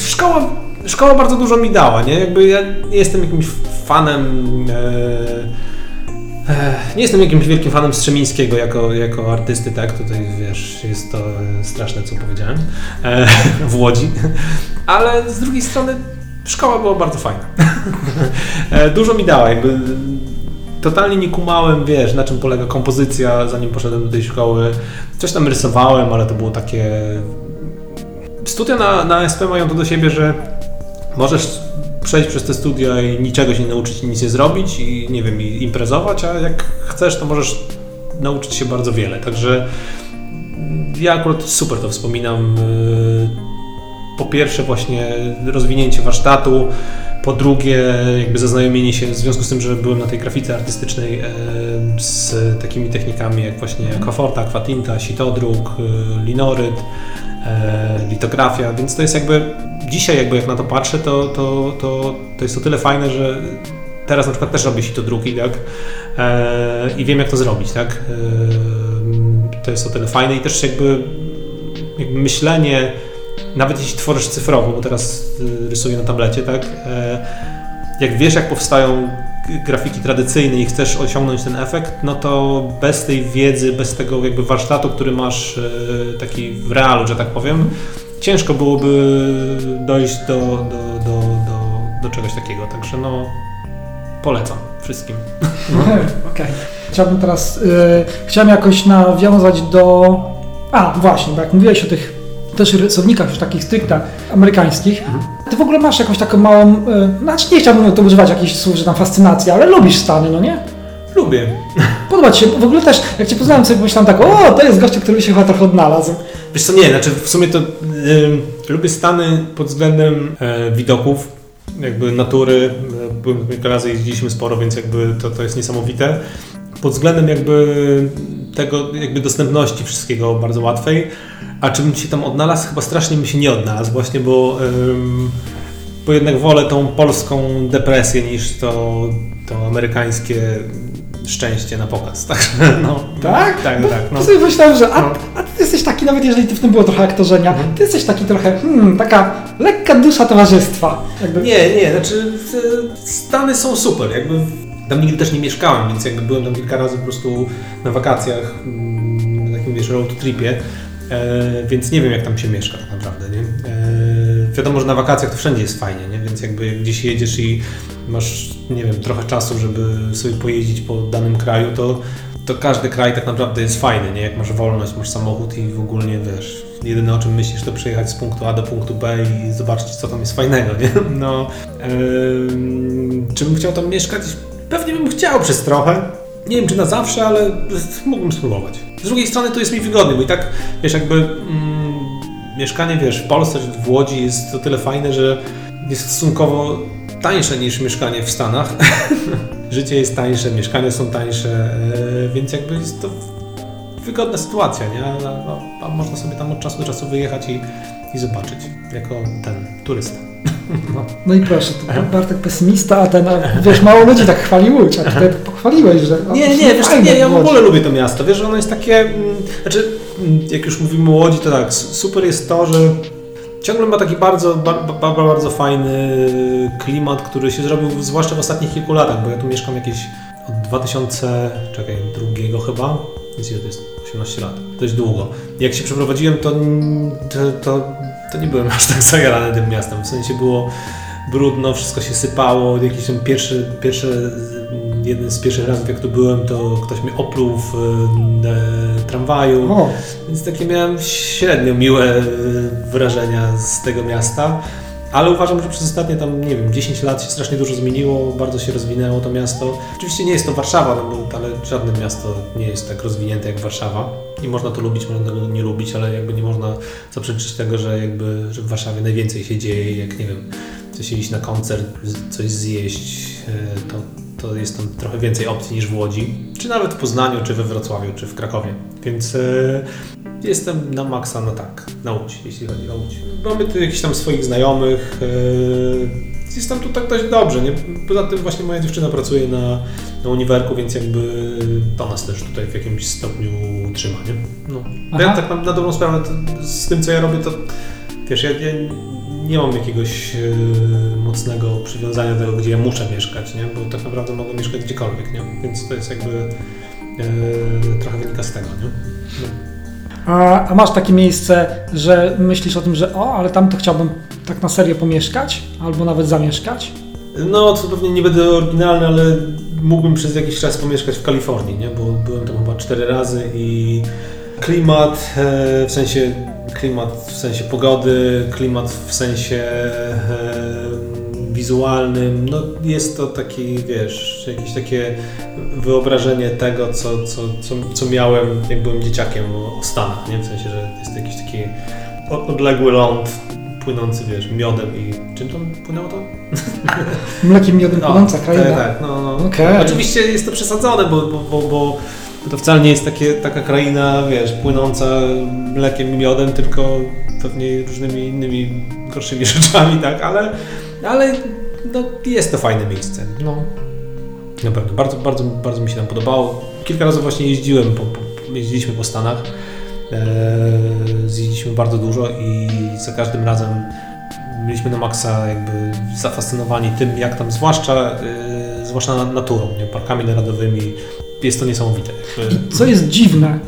szkoła, szkoła bardzo dużo mi dała, nie? Jakby ja nie jestem jakimś fanem... E, e nie jestem jakimś wielkim fanem Strzemińskiego jako, jako artysty, tak? Tutaj wiesz, jest to straszne, co powiedziałem e, w Łodzi, ale z drugiej strony szkoła była bardzo fajna. E, dużo mi dała, jakby totalnie nie kumałem, wiesz, na czym polega kompozycja, zanim poszedłem do tej szkoły. Coś tam rysowałem, ale to było takie... Studia na, na SP mają to do siebie, że możesz przejść przez te studia i niczego się nie nauczyć nic nie zrobić i nie wiem, i imprezować, a jak chcesz, to możesz nauczyć się bardzo wiele. Także ja akurat super to wspominam po pierwsze właśnie rozwinięcie warsztatu, po drugie jakby zaznajomienie się w związku z tym, że byłem na tej grafice artystycznej e, z takimi technikami jak właśnie aquaforta, aquatinta, sitodruk, e, linoryt, e, litografia, więc to jest jakby dzisiaj jakby jak na to patrzę, to, to, to, to jest to tyle fajne, że teraz na przykład też robię sitodruki, tak? I wiem jak to zrobić, tak? To jest o tyle fajne i też jakby, jakby myślenie nawet jeśli tworzysz cyfrowo, bo teraz y, rysuję na tablecie, tak? E, jak wiesz, jak powstają grafiki tradycyjne i chcesz osiągnąć ten efekt, no to bez tej wiedzy, bez tego jakby warsztatu, który masz e, taki w realu, że tak powiem, ciężko byłoby dojść do, do, do, do, do czegoś takiego. Także no, polecam wszystkim. Okej. Okay. Chciałbym teraz, y, chciałem jakoś nawiązać do... A, właśnie, bo jak mówiłeś o tych też rysownikach już takich stricte amerykańskich, mhm. ty w ogóle masz jakąś taką małą, y, znaczy nie chciałbym to używać jakichś słów, że tam fascynacja, ale lubisz Stany, no nie? Lubię. Podoba Ci się, w ogóle też, jak Cię poznałem, sobie pomyślałem tak, o, to jest gościu, który się chyba trochę odnalazł. Wiesz co, nie, znaczy w sumie to y, lubię Stany pod względem y, widoków, jakby natury, byłem kilka razy, jeździliśmy sporo, więc jakby to, to jest niesamowite. Pod względem jakby tego, jakby dostępności wszystkiego bardzo łatwej. A czy bym się tam odnalazł? Chyba strasznie bym się nie odnalazł właśnie, bo, ym, bo jednak wolę tą polską depresję niż to, to amerykańskie szczęście na pokaz. Tak? No, tak? Tak, no, tak. No. sobie myślałem, że a, no. a, ty jesteś taki, nawet jeżeli ty w tym było trochę aktorzenia, mhm. ty jesteś taki trochę, hmm, taka lekka dusza towarzystwa. Jakby. Nie, nie, znaczy Stany są super, jakby tam nigdy też nie mieszkałem, więc jakby byłem tam kilka razy po prostu na wakacjach, mm, na takim wiesz, road tripie E, więc nie wiem, jak tam się mieszka tak naprawdę. Nie? E, wiadomo, że na wakacjach to wszędzie jest fajnie, nie? więc jakby gdzieś jedziesz i masz, nie wiem, trochę czasu, żeby sobie pojeździć po danym kraju, to to każdy kraj tak naprawdę jest fajny, nie? Jak masz wolność, masz samochód i w ogóle wiesz, jedyne o czym myślisz to przyjechać z punktu A do punktu B i zobaczyć co tam jest fajnego, nie? No, yy, czy bym chciał tam mieszkać? Pewnie bym chciał przez trochę. Nie wiem czy na zawsze, ale mógłbym spróbować. Z drugiej strony to jest mi wygodnie, bo i tak, wiesz, jakby mm, mieszkanie, wiesz, w Polsce czy w Łodzi jest to tyle fajne, że jest stosunkowo tańsze niż mieszkanie w Stanach. Życie jest tańsze, mieszkania są tańsze, e, więc jakby jest to wygodna sytuacja, nie? A można sobie tam od czasu do czasu wyjechać i, i zobaczyć, jako ten turysta. No, no i proszę, to Bartek pesymista, a ten, wiesz, mało ludzi tak chwali Łódź, a tutaj pochwaliłeś, że... Nie, nie, wiesz, nie, ja w ogóle lubię to miasto, wiesz, ono jest takie, mm, znaczy, mm, jak już mówimy o Łodzi, to tak, super jest to, że ciągle ma taki bardzo, bardzo, bardzo fajny klimat, który się zrobił zwłaszcza w ostatnich kilku latach, bo ja tu mieszkam jakieś od 2000, czekaj, drugiego chyba, więc to jest? 18 lat, dość długo. Jak się przeprowadziłem, to, to, to, to nie byłem aż tak zajarany tym miastem, w sensie było brudno, wszystko się sypało, jakiś ten pierwszy, pierwszy jeden z pierwszych razów jak tu byłem, to ktoś mnie opluł w e, tramwaju, o. więc takie miałem średnio miłe e, wrażenia z tego miasta. Ale uważam, że przez ostatnie tam, nie wiem, 10 lat się strasznie dużo zmieniło, bardzo się rozwinęło to miasto. Oczywiście nie jest to Warszawa, no bo, ale żadne miasto nie jest tak rozwinięte jak Warszawa. I można to lubić, można tego nie lubić, ale jakby nie można zaprzeczyć tego, że jakby że w Warszawie najwięcej się dzieje, jak nie wiem, coś iść na koncert, coś zjeść, e, to to jest tam trochę więcej opcji niż w Łodzi, czy nawet w Poznaniu, czy we Wrocławiu, czy w Krakowie. Więc e, jestem na maksa na tak, na Łódź, jeśli chodzi o Łódź. Mamy tu jakichś tam swoich znajomych, jest tam tu tak dość dobrze. Nie? Poza tym właśnie moja dziewczyna pracuje na, na uniwerku, więc jakby to nas też tutaj w jakimś stopniu trzyma. Nie? No. Ja tak na, na dobrą sprawę z tym, co ja robię, to wiesz, ja, ja nie mam jakiegoś yy, mocnego przywiązania do tego, gdzie ja muszę mieszkać, nie? bo tak naprawdę mogę mieszkać gdziekolwiek, nie? więc to jest jakby yy, trochę wynika z tego. Nie? No. A, a, masz takie miejsce, że myślisz o tym, że o, ale tam to chciałbym tak na serio pomieszkać, albo nawet zamieszkać? No, to pewnie nie będę oryginalny, ale mógłbym przez jakiś czas pomieszkać w Kalifornii, nie? bo byłem tam chyba cztery razy i klimat, e, w sensie klimat w sensie pogody, klimat w sensie e, wizualnym, no jest to taki, wiesz, jakieś takie wyobrażenie tego, co, co, co, co miałem, jak byłem dzieciakiem o, o Stanach, nie? W sensie, że jest jakiś taki odległy ląd płynący, wiesz, miodem i czym tam płynęło to? Mlekiem miodem no, płynąca kraina. Tak, tak, no, no. Okay. Oczywiście jest to przesadzone, bo, bo, bo, bo to wcale nie jest takie, taka kraina, wiesz, płynąca mlekiem i miodem, tylko pewnie różnymi innymi gorszymi rzeczami, tak, ale, ale no, jest to fajne miejsce. No. Naprawdę, bardzo, bardzo, bardzo mi się tam podobało. Kilka razy właśnie jeździłem, po, po, jeździliśmy po Stanach, e, zjeździliśmy bardzo dużo i za każdym razem byliśmy na maksa jakby zafascynowani tym, jak tam zwłaszcza, e, zwłaszcza naturą, nie? parkami narodowymi, jest to niesamowite. I co jest dziwne,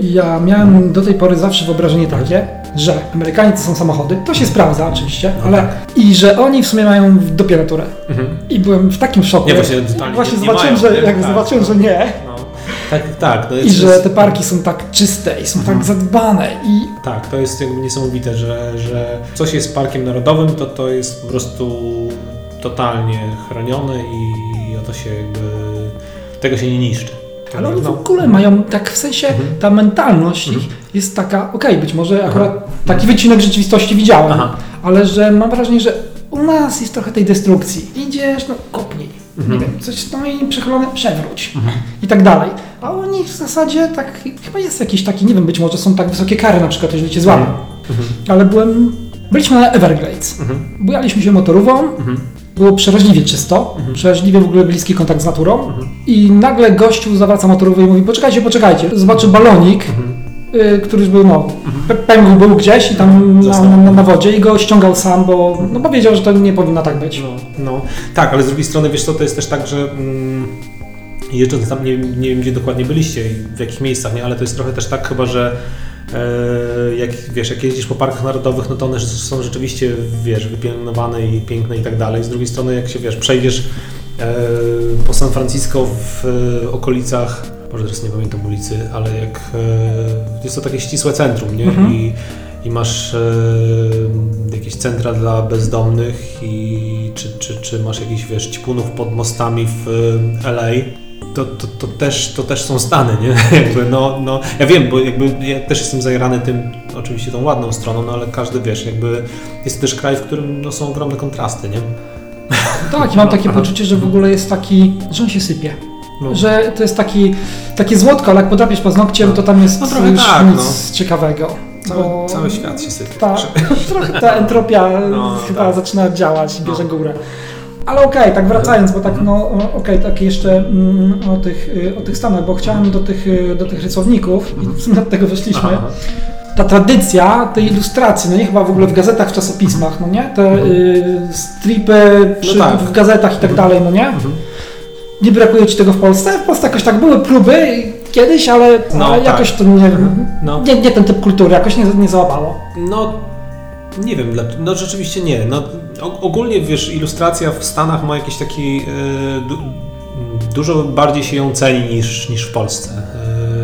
ja miałem do tej pory zawsze wyobrażenie takie, że Amerykanie to są samochody, to się sprawdza oczywiście, no ale tak. i że oni w sumie mają dopiero turę. Mhm. I byłem w takim szoku. Nie, właśnie, właśnie nie, zobaczyłem, mają, że, jak tak, zobaczyłem, że nie. No. Tak, tak. I że te parki są tak czyste i są tak mhm. tak zadbane. I... Tak, to jest jakby niesamowite, że, że coś jest parkiem narodowym, to to jest po prostu totalnie chronione i o to się jakby tego się nie niszczy. Ale oni w ogóle mają, tak w sensie, mhm. ta mentalność mhm. jest taka, okej, okay, być może akurat taki wycinek rzeczywistości widziałem, Aha. ale że mam wrażenie, że u nas jest trochę tej destrukcji. Idziesz, no kopnij, mhm. nie wiem, coś stoi przechylone, przewróć mhm. i tak dalej. A nich w zasadzie tak, chyba jest jakiś taki, nie wiem, być może są tak wysokie kary na przykład, jeżeli cię złapią. Mhm. mhm. Ale byłem, byliśmy na Everglades, mhm. bujaliśmy się motorową, mhm było przeraźliwie czysto, mhm. przeraźliwie w ogóle bliski kontakt z naturą mhm. i nagle gościu zawraca motorowy i mówi poczekajcie, poczekajcie, zobaczy balonik, mhm. y, który był, no, mhm. był gdzieś i tam na, na, na, wodzie i go ściągał sam, bo no, powiedział, że to nie powinno tak być. No, no. Tak, ale z drugiej strony, wiesz co, to jest też tak, że mm, jeżdżąc tam, nie, nie wiem gdzie dokładnie byliście i w jakich miejscach, nie, ale to jest trochę też tak chyba, że jak wiesz, jak jeździsz po parkach narodowych, no to one są rzeczywiście, wiesz, wypielęgnowane i piękne i tak dalej. Z drugiej strony, jak się, wiesz, przejdziesz e, po San Francisco w okolicach może teraz nie pamiętam ulicy, ale jak e, jest to takie ścisłe centrum, nie? Mhm. I, i masz e, jakieś centra dla bezdomnych i czy, czy, czy masz jakichś, wiesz, ćpunów pod mostami w e, LA, to, to, to, też, to też są Stany, nie? jakby, no, no, ja wiem, bo jakby ja też jestem zajarany tym, oczywiście tą ładną stroną, no ale każdy, wiesz, jakby jest to też kraj, w którym no, są ogromne kontrasty, nie? Tak, i mam takie poczucie, że w ogóle jest taki, że on się sypie. No. Że to jest taki, takie złotko, ale jak podrapiesz paznokciem, to tam jest No trochę już tak, nic no. ciekawego. Cały, bo cały świat się sypie. Ta, trochę ta entropia No, chyba tak. zaczyna działać, bierze No. górę. Ale okej, tak wracając, bo tak, no okej, tak jeszcze mm, o, tych, y, o tych Stanach, bo chciałem do tych, y, do tych rysowników i w sumie od tego wyszliśmy. Aha. Ta tradycja tej ilustracji, no nie chyba w ogóle w gazetach, w czasopismach, no nie? Te y, stripy przy, tak. w gazetach i tak dalej, no nie? Mhm. Nie brakuje ci tego w Polsce? W Polsce jakoś tak były próby kiedyś, ale, No, ale tak. jakoś to nie, No. nie, nie ten typ kultury, jakoś nie, nie załapało. No, nie wiem, no rzeczywiście nie. No, ogólnie, wiesz, ilustracja w Stanach ma jakiś taki... e, du, dużo bardziej się ją ceni niż, niż w Polsce.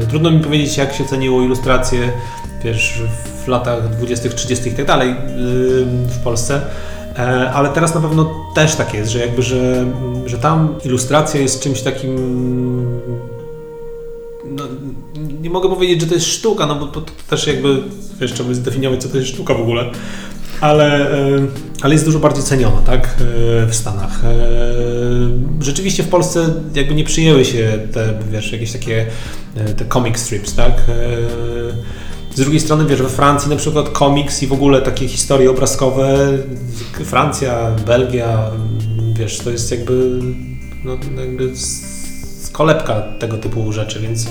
E, trudno mi powiedzieć, jak się ceniło ilustrację, wiesz, w latach 20., 30. i tak dalej e, w Polsce. Ale teraz na pewno też tak jest, że jakby, że, że tam ilustracja jest czymś takim no, nie mogę powiedzieć, że to jest sztuka, no bo to, też jakby wiesz, trzeba zdefiniować, co to jest sztuka w ogóle. Ale, e, ale jest dużo bardziej ceniona, tak, e, w Stanach. E, Rzeczywiście w Polsce jakby nie przyjęły się te, wiesz, jakieś takie te comic strips, tak. Z drugiej strony, wiesz, we Francji na przykład komiks i w ogóle takie historie obrazkowe, Francja, Belgia, wiesz, to jest jakby, no, jakby kolebka tego typu rzeczy, więc,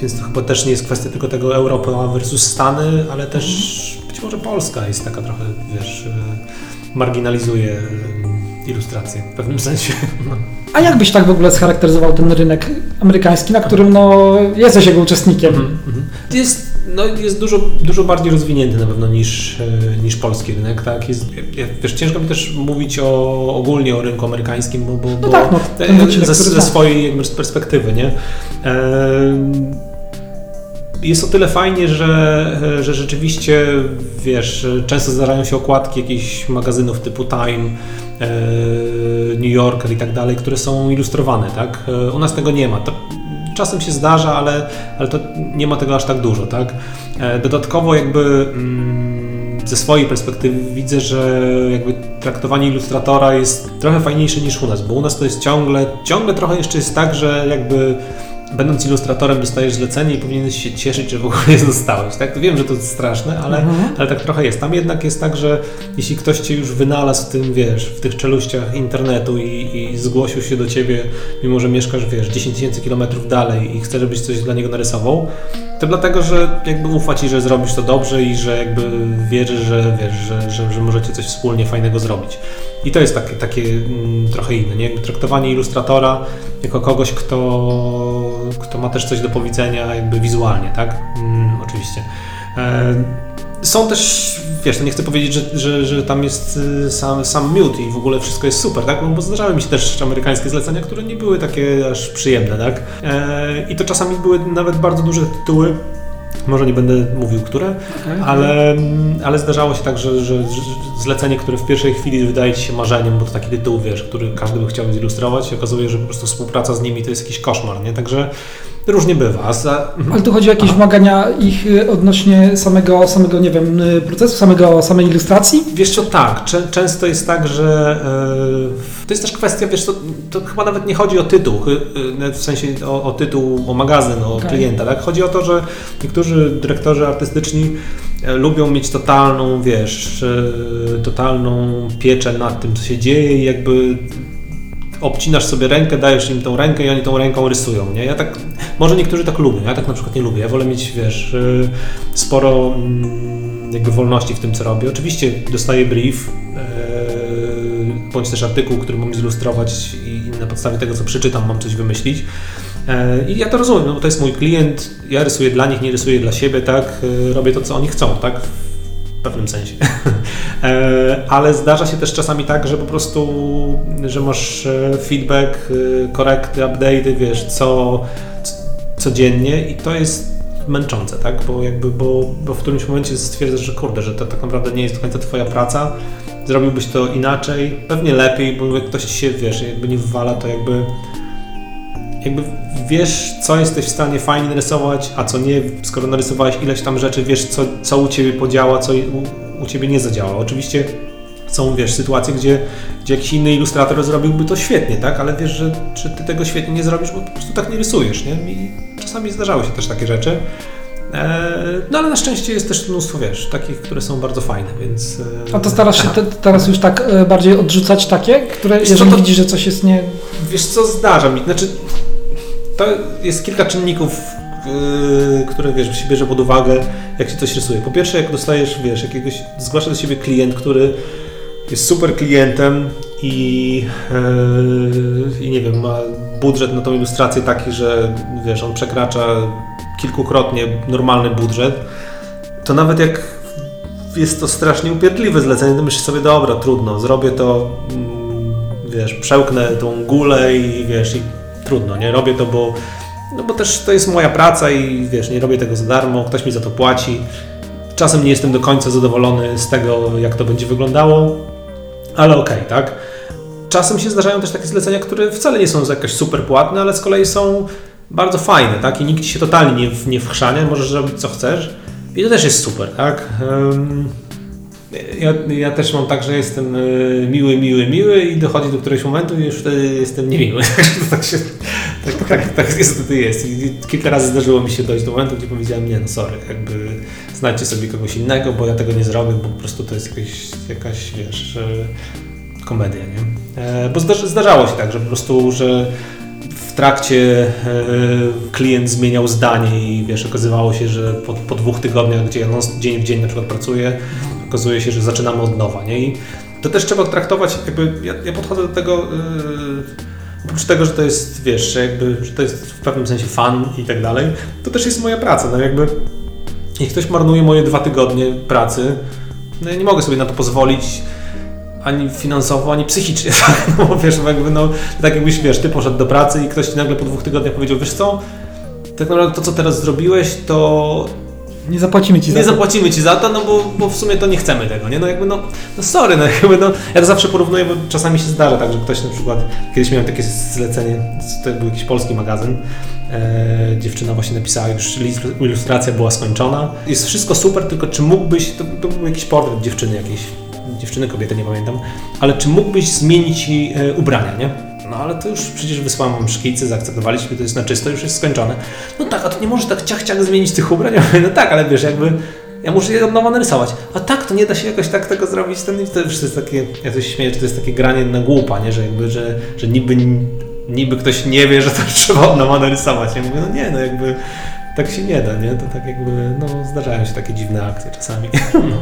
więc to chyba też nie jest kwestia tylko tego Europa versus Stany, ale też być może Polska jest taka trochę, wiesz, e, marginalizuje e, ilustrację w pewnym sensie. No. A jak byś tak w ogóle scharakteryzował ten rynek amerykański, na którym no, jesteś jego uczestnikiem? Mhm. Jest, no, jest dużo, dużo bardziej rozwinięty na pewno niż, e, niż polski rynek, tak? Jest, wiesz, ciężko mi też mówić o, ogólnie o rynku amerykańskim, bo, bo, bo tak, no, e, ze, ze znam. swojej jakby perspektywy, nie? E, jest o tyle fajnie, że, że rzeczywiście, wiesz, często zdarzają się okładki jakichś magazynów typu Time, New Yorker i tak dalej, które są ilustrowane, tak? U nas tego nie ma. Czasem się zdarza, ale, ale to nie ma tego aż tak dużo, tak? E, Dodatkowo jakby mm, ze swojej perspektywy widzę, że jakby traktowanie ilustratora jest trochę fajniejsze niż u nas, bo u nas to jest ciągle, ciągle trochę jeszcze jest tak, że jakby będąc ilustratorem dostajesz zlecenie i powinieneś się cieszyć, że w ogóle je dostałeś. Tak? Wiem, że to jest straszne, ale, Mhm. ale tak trochę jest. Tam jednak jest tak, że jeśli ktoś cię już wynalazł w tym, wiesz, w tych czeluściach internetu i, i zgłosił się do ciebie, mimo że mieszkasz, wiesz, 10 tysięcy kilometrów dalej i chce, żebyś coś dla niego narysował, to dlatego, że jakby ufa ci, że zrobisz to dobrze i że jakby wierzy, że wiesz, że, że, że możecie coś wspólnie fajnego zrobić. I to jest takie, takie mm, trochę inne, nie? Traktowanie ilustratora jako kogoś, kto, kto ma też coś do powiedzenia jakby wizualnie, tak? Mm, oczywiście. E, są też, wiesz, no nie chcę powiedzieć, że, że, że tam jest y, sam, sam miód i w ogóle wszystko jest super, tak? Bo zdarzały mi się też amerykańskie zlecenia, które nie były takie aż przyjemne, tak? E, I to czasami były nawet bardzo duże tytuły, może nie będę mówił, które, ale, ale zdarzało się tak, że, że, że zlecenie, które w pierwszej chwili wydaje ci się marzeniem, bo to taki tytuł, wiesz, który każdy by chciał zilustrować, się okazuje, że po prostu współpraca z nimi to jest jakiś koszmar, nie? Także różnie bywa. Ale tu chodzi o jakieś wymagania ich y, odnośnie samego, samego, nie wiem, y, procesu, samego, samej ilustracji? Wiesz co, tak, czę- często jest tak, że e, to jest też kwestia, wiesz, to, to chyba nawet nie chodzi o tytuł, e, w sensie o, o tytuł, o magazyn, o Okej. klienta, tak? Chodzi o to, że niektórzy dyrektorzy artystyczni e, lubią mieć totalną, wiesz, e, totalną pieczę nad tym, co się dzieje i jakby obcinasz sobie rękę, dajesz im tą rękę i oni tą ręką rysują, nie? Ja tak, może niektórzy tak lubią, ja tak na przykład nie lubię, ja wolę mieć, wiesz, y, sporo mm, jakby wolności w tym, co robię. Oczywiście dostaję brief, yy, bądź też artykuł, który mam zilustrować i na podstawie tego, co przeczytam, mam coś wymyślić. E, I ja to rozumiem, no bo to jest mój klient, ja rysuję dla nich, nie rysuję dla siebie, tak? Robię to, co oni chcą, tak? W pewnym sensie. E, Ale zdarza się też czasami tak, że po prostu, że masz e, feedback, e, korekty, update'y, wiesz, co, codziennie i to jest męczące, tak? Bo jakby, bo, bo w którymś momencie stwierdzasz, że kurde, że to tak naprawdę nie jest do końca twoja praca, zrobiłbyś to inaczej, pewnie lepiej, bo jak ktoś ci się, wiesz, jakby nie wywala, to jakby jakby wiesz, co jesteś w stanie fajnie narysować, a co nie, skoro narysowałeś ileś tam rzeczy, wiesz, co, co u Ciebie podziała, co u, u Ciebie nie zadziała. Oczywiście są, wiesz, sytuacje, gdzie, gdzie jakiś inny ilustrator zrobiłby to świetnie, tak? Ale wiesz, że, że Ty tego świetnie nie zrobisz, bo po prostu tak nie rysujesz, nie? I czasami zdarzały się też takie rzeczy. E, no ale na szczęście jest też mnóstwo, wiesz, takich, które są bardzo fajne, więc... E, A to starasz się te, teraz już tak e, bardziej odrzucać takie, które wiesz jeżeli to, widzisz, że coś jest nie... Wiesz co, zdarza mi, znaczy to jest kilka czynników, yy, które wiesz, się bierze pod uwagę, jak się coś rysuje. Po pierwsze, jak dostajesz, wiesz, jakiegoś, zgłasza do siebie klient, który jest super klientem i, yy, i nie wiem, ma budżet na tą ilustrację taki, że wiesz, on przekracza kilkukrotnie normalny budżet, to nawet jak jest to strasznie upierdliwe zlecenie, to myślisz sobie, dobra, trudno, zrobię to, mm, wiesz, przełknę tą gulę i wiesz, i trudno, nie robię to, bo, no bo też to jest moja praca i wiesz, nie robię tego za darmo, ktoś mi za to płaci. Czasem nie jestem do końca zadowolony z tego, jak to będzie wyglądało, ale okej, okay, tak? Czasem się zdarzają też takie zlecenia, które wcale nie są jakoś super płatne, ale z kolei są bardzo fajne, tak? I nikt ci się totalnie nie, nie wchrzania, możesz robić co chcesz. I to też jest super, tak? Um, ja, ja, też mam tak, że jestem e, miły, miły, miły i dochodzi do któregoś momentu i już wtedy jestem niemiły. tak, się, tak, tak, tak niestety jest. I kilka razy zdarzyło mi się dojść do momentu, gdzie powiedziałem, nie no sorry, jakby znajdźcie sobie kogoś innego, bo ja tego nie zrobię, bo po prostu to jest jakaś, jakaś wiesz, e, komedia, nie? E, bo zdarzało się tak, że po prostu, że w trakcie klient zmieniał zdanie i wiesz, okazywało się, że po, po dwóch tygodniach, gdzie ja dzień w dzień na przykład pracuję, okazuje się, że zaczynamy od nowa. Nie? I to też trzeba traktować, jakby ja, ja podchodzę do tego, yy, oprócz tego, że to jest, wiesz, jakby, że to jest w pewnym sensie fan i tak dalej, to też jest moja praca. No jakby, jeśli ktoś marnuje moje dwa tygodnie pracy, no ja nie mogę sobie na to pozwolić ani finansowo, ani psychicznie. Tak? No wiesz, jakby, no, tak jakbyś, wiesz, ty poszedł do pracy i ktoś ci nagle po dwóch tygodniach powiedział, wiesz co, tak naprawdę to, co teraz zrobiłeś, to nie zapłacimy ci za nie to. Nie zapłacimy ci za to, no bo, bo w sumie to nie chcemy tego, nie? No jakby no, no sorry, no jakby no, ja to zawsze porównuję, bo czasami się zdarza tak, że ktoś na przykład, kiedyś miałem takie zlecenie, to był jakiś polski magazyn, e, dziewczyna właśnie napisała, już ilustracja była skończona, jest wszystko super, tylko czy mógłbyś, to, to był jakiś portret dziewczyny jakiejś, dziewczyny, kobiety, nie pamiętam, ale czy mógłbyś zmienić e, ubrania, nie? No ale to już przecież wysłałem wam szkicy, zaakceptowaliśmy, to jest na czysto, już jest skończone. No tak, a to nie możesz tak ciach, ciach zmienić tych ubrań? Ja mówię, no tak, ale wiesz, jakby ja muszę je od nowa narysować. A tak, to nie da się jakoś tak tego zrobić. Ten, to już jest takie, ja coś śmieję, że to jest takie granie na głupa, nie? Że jakby, że, że niby, niby ktoś nie wie, że to trzeba od nowa narysować. Ja mówię, no nie, no jakby tak się nie da, nie? To tak jakby, no zdarzają się takie dziwne akcje czasami. No.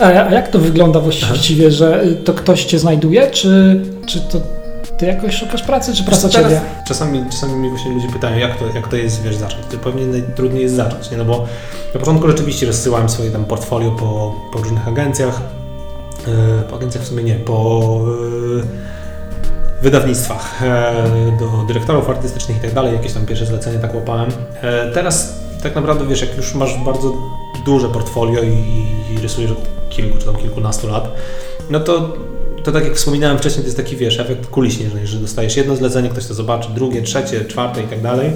A, a jak to wygląda właściwie, że to ktoś cię znajduje, czy, czy to ty jakoś szukasz pracy, czy praca ciebie? Czasami, czasami mi właśnie ludzie pytają, jak to, jak to jest, wiesz, zacząć. To pewnie najtrudniej jest zacząć, nie? No bo na początku rzeczywiście rozsyłałem swoje tam portfolio po, po różnych agencjach, yy, po agencjach w sumie nie, po yy, wydawnictwach, yy, do dyrektorów artystycznych i tak dalej, jakieś tam pierwsze zlecenie tak łapałem. Teraz tak naprawdę, wiesz, jak już masz bardzo duże portfolio i, i rysujesz od kilku czy tam kilkunastu lat, no to to tak jak wspominałem wcześniej, to jest taki, wiesz, efekt kuli śnieżnej, że dostajesz jedno zlecenie, ktoś to zobaczy, drugie, trzecie, czwarte i tak dalej.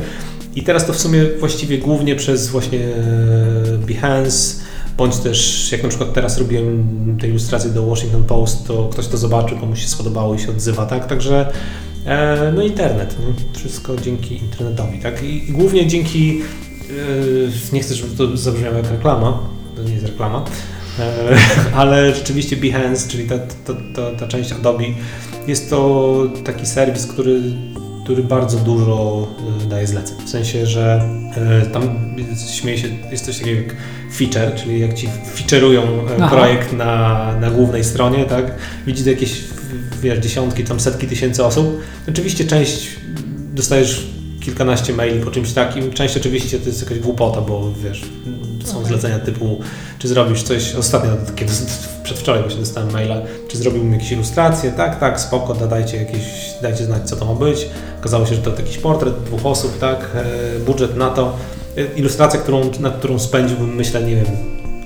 I teraz to w sumie właściwie głównie przez właśnie e, Behance, bądź też jak na przykład teraz robiłem te ilustracje do Washington Post, to ktoś to zobaczy, komuś się spodobało i się odzywa, tak? Także e, no internet, no, wszystko dzięki internetowi, tak? I, głównie dzięki, e, nie chcę, żeby to zabrzmiało jak reklama, to nie jest reklama, ale rzeczywiście Behance, czyli ta, ta, ta, ta część Adobe, jest to taki serwis, który, który bardzo dużo e, daje zleceń. W sensie, że e, tam śmieję się, jest coś takiego jak feature, czyli jak ci feature'ują projekt na, na głównej stronie, tak? Widzi to jakieś wiesz, dziesiątki, tam setki tysięcy osób. Oczywiście część dostajesz kilkanaście maili po czymś takim. Część oczywiście to jest jakaś głupota, bo wiesz, są Okej. zlecenia typu, czy zrobisz coś, ostatnio, kiedy przedwczoraj właśnie dostałem maila, czy zrobiłbym jakieś ilustracje, tak, tak, spoko, da- dajcie jakieś, dajcie znać, co to ma być. Okazało się, że to jakiś portret dwóch osób, tak, e, budżet na to. E, Ilustracja, którą, na którą spędziłbym, myślę, nie wiem,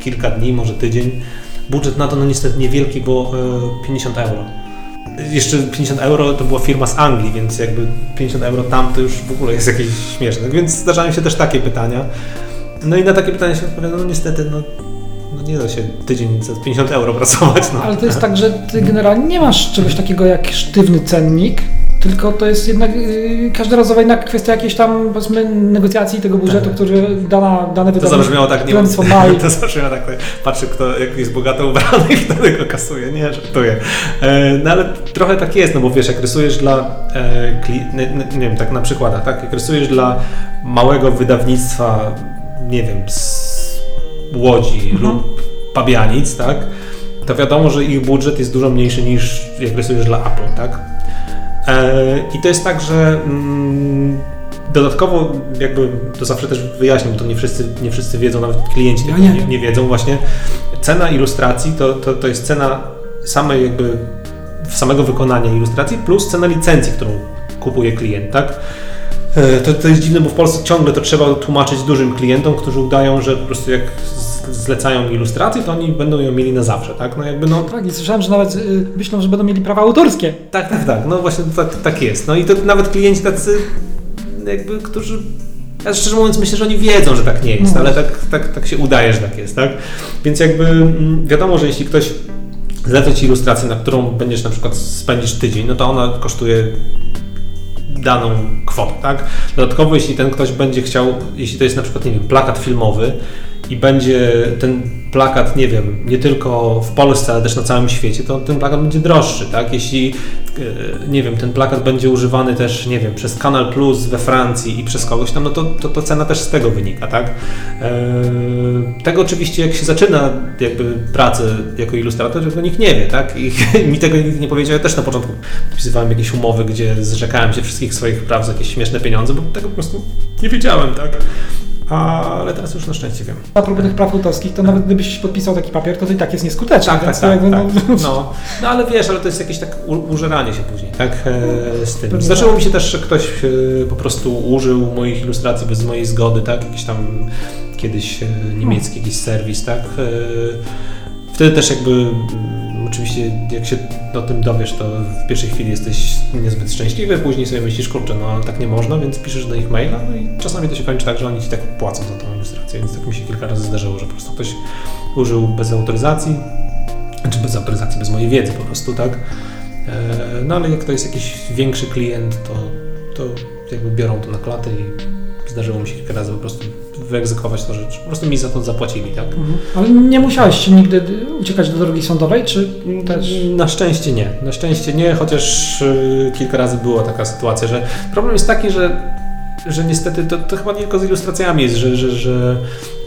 kilka dni, może tydzień. Budżet na to, no niestety niewielki, bo e, 50 euro. Jeszcze 50 euro to była firma z Anglii, więc jakby 50 euro tam to już w ogóle jest jakieś śmieszne. Więc zdarzają się też takie pytania. No i na takie pytania się odpowiada, no niestety, no, no nie da się tydzień za 50 euro pracować. No. Ale to jest tak, że ty generalnie nie masz czegoś takiego jak sztywny cennik, tylko to jest jednak yy, każdorazowa jednak kwestia jakiejś tam powiedzmy negocjacji tego budżetu, Tak. który dana, dane To wydawnictwo zabrzmiało tak, nie i To zabrzmiało tak, patrzy kto jak jest bogato ubrany i wtedy go kasuje. Nie, żartuję. E, no ale trochę tak jest, no bo wiesz, jak rysujesz dla, e, nie, nie wiem, tak na przykładach, tak? Jak rysujesz dla małego wydawnictwa, nie wiem, z Łodzi Mhm. lub Pabianic, tak? To wiadomo, że ich budżet jest dużo mniejszy niż jak rysujesz dla Apple, tak? E, I to jest tak, że mm, dodatkowo jakby to zawsze też wyjaśnię, bo to nie wszyscy, nie wszyscy wiedzą, nawet klienci tego nie. nie, nie wiedzą właśnie. Cena ilustracji to, to, to jest cena samej jakby samego wykonania ilustracji plus cena licencji, którą kupuje klient, tak? E, To, to jest dziwne, bo w Polsce ciągle to trzeba tłumaczyć dużym klientom, którzy udają, że po prostu jak zlecają ilustrację, to oni będą ją mieli na zawsze, tak? No jakby no, tak, i słyszałem, że nawet yy, myślą, że będą mieli prawa autorskie. tak, tak, tak. No właśnie tak, tak jest. No i to nawet klienci tacy, jakby, którzy. Ja szczerze mówiąc myślę, że oni wiedzą, że tak nie jest, No. ale tak, tak, tak się udaje, że tak jest, tak? Więc jakby mm, wiadomo, że jeśli ktoś zleca ci ilustrację, na którą będziesz na przykład spędzisz tydzień, no to ona kosztuje daną kwotę, tak? Dodatkowo, jeśli ten ktoś będzie chciał, jeśli to jest na przykład, nie wiem, plakat filmowy i będzie ten plakat, nie wiem, nie tylko w Polsce, ale też na całym świecie, to ten plakat będzie droższy, tak? Jeśli, e, nie wiem, ten plakat będzie używany też, nie wiem, przez Kanal Plus we Francji i przez kogoś tam, no to, to, to cena też z tego wynika, tak? E, Tego oczywiście, jak się zaczyna jakby pracę jako ilustrator, tego nikt nie wie, tak? I mi tego nikt nie powiedział. Ja też na początku podpisywałem jakieś umowy, gdzie zrzekałem się wszystkich swoich praw za jakieś śmieszne pieniądze, bo tego po prostu nie wiedziałem, tak? Ale teraz już na szczęście wiem. A propos tych praw autorskich, to nawet gdybyś podpisał taki papier, to i tak jest nieskuteczny. Tak, tak, tak, jakby, tak. no, No, no ale wiesz, ale to jest jakieś tak użeranie się później, tak, e, z tym. Zdarzyło tak. mi się też, że ktoś e, po prostu użył moich ilustracji bez mojej zgody, tak, jakiś tam kiedyś e, niemiecki jakiś serwis, tak. Wtedy też jakby, oczywiście jak się o tym dowiesz, to w pierwszej chwili jesteś niezbyt szczęśliwy, później sobie myślisz, kurczę, no ale tak nie można, więc piszesz do nich maila, no i czasami to się kończy tak, że oni ci tak płacą za tą ilustrację, więc tak mi się kilka razy zdarzyło, że po prostu ktoś użył bez autoryzacji, czy bez autoryzacji, bez mojej wiedzy po prostu, tak? E, No ale jak to jest jakiś większy klient, to, to jakby biorą to na klatę i zdarzyło mi się kilka razy po prostu wyegzekwować to, że po prostu mi za to zapłacili, tak? Mhm. Ale nie musiałeś nigdy uciekać do drogi sądowej, czy też... Na szczęście nie. Na szczęście nie, chociaż y, kilka razy była taka sytuacja, że problem jest taki, że, że niestety to, to chyba nie tylko z ilustracjami jest, że, że, że,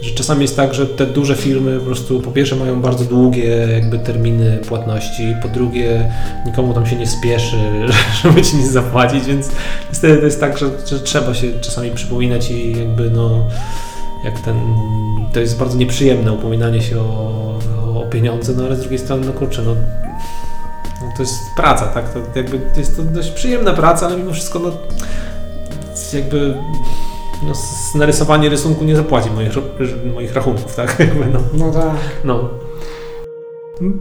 że czasami jest tak, że te duże firmy po prostu po pierwsze mają bardzo długie jakby terminy płatności, po drugie nikomu tam się nie spieszy, żeby ci nic zapłacić, więc niestety to jest tak, że, że trzeba się czasami przypominać i jakby no jak ten, to jest bardzo nieprzyjemne upominanie się o, o pieniądze, no ale z drugiej strony, no kurczę, no, no to jest praca, tak, to jakby jest to dość przyjemna praca, ale mimo wszystko, no jakby no, narysowanie rysunku nie zapłaci moich, moich rachunków, tak, jakby no, No tak. no.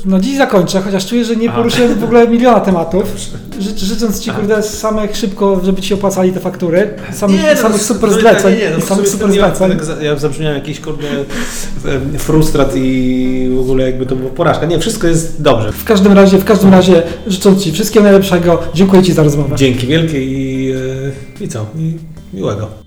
No dziś zakończę, chociaż czuję, że nie poruszyłem w ogóle miliona tematów. Ży, życząc Ci, Aha. kurde, samych szybko, żeby Ci się opłacali te faktury, samych, Nie, no, samych super to- zleceń nie, nie, no, i samych super zleceń. tak Ja zabrzmiałem jakiś kurde frustrat i w ogóle jakby to była porażka. Nie, wszystko jest dobrze. W każdym razie, w każdym razie życząc Ci wszystkiego najlepszego, dziękuję Ci za rozmowę. Dzięki wielkie i, e, i co? I miłego.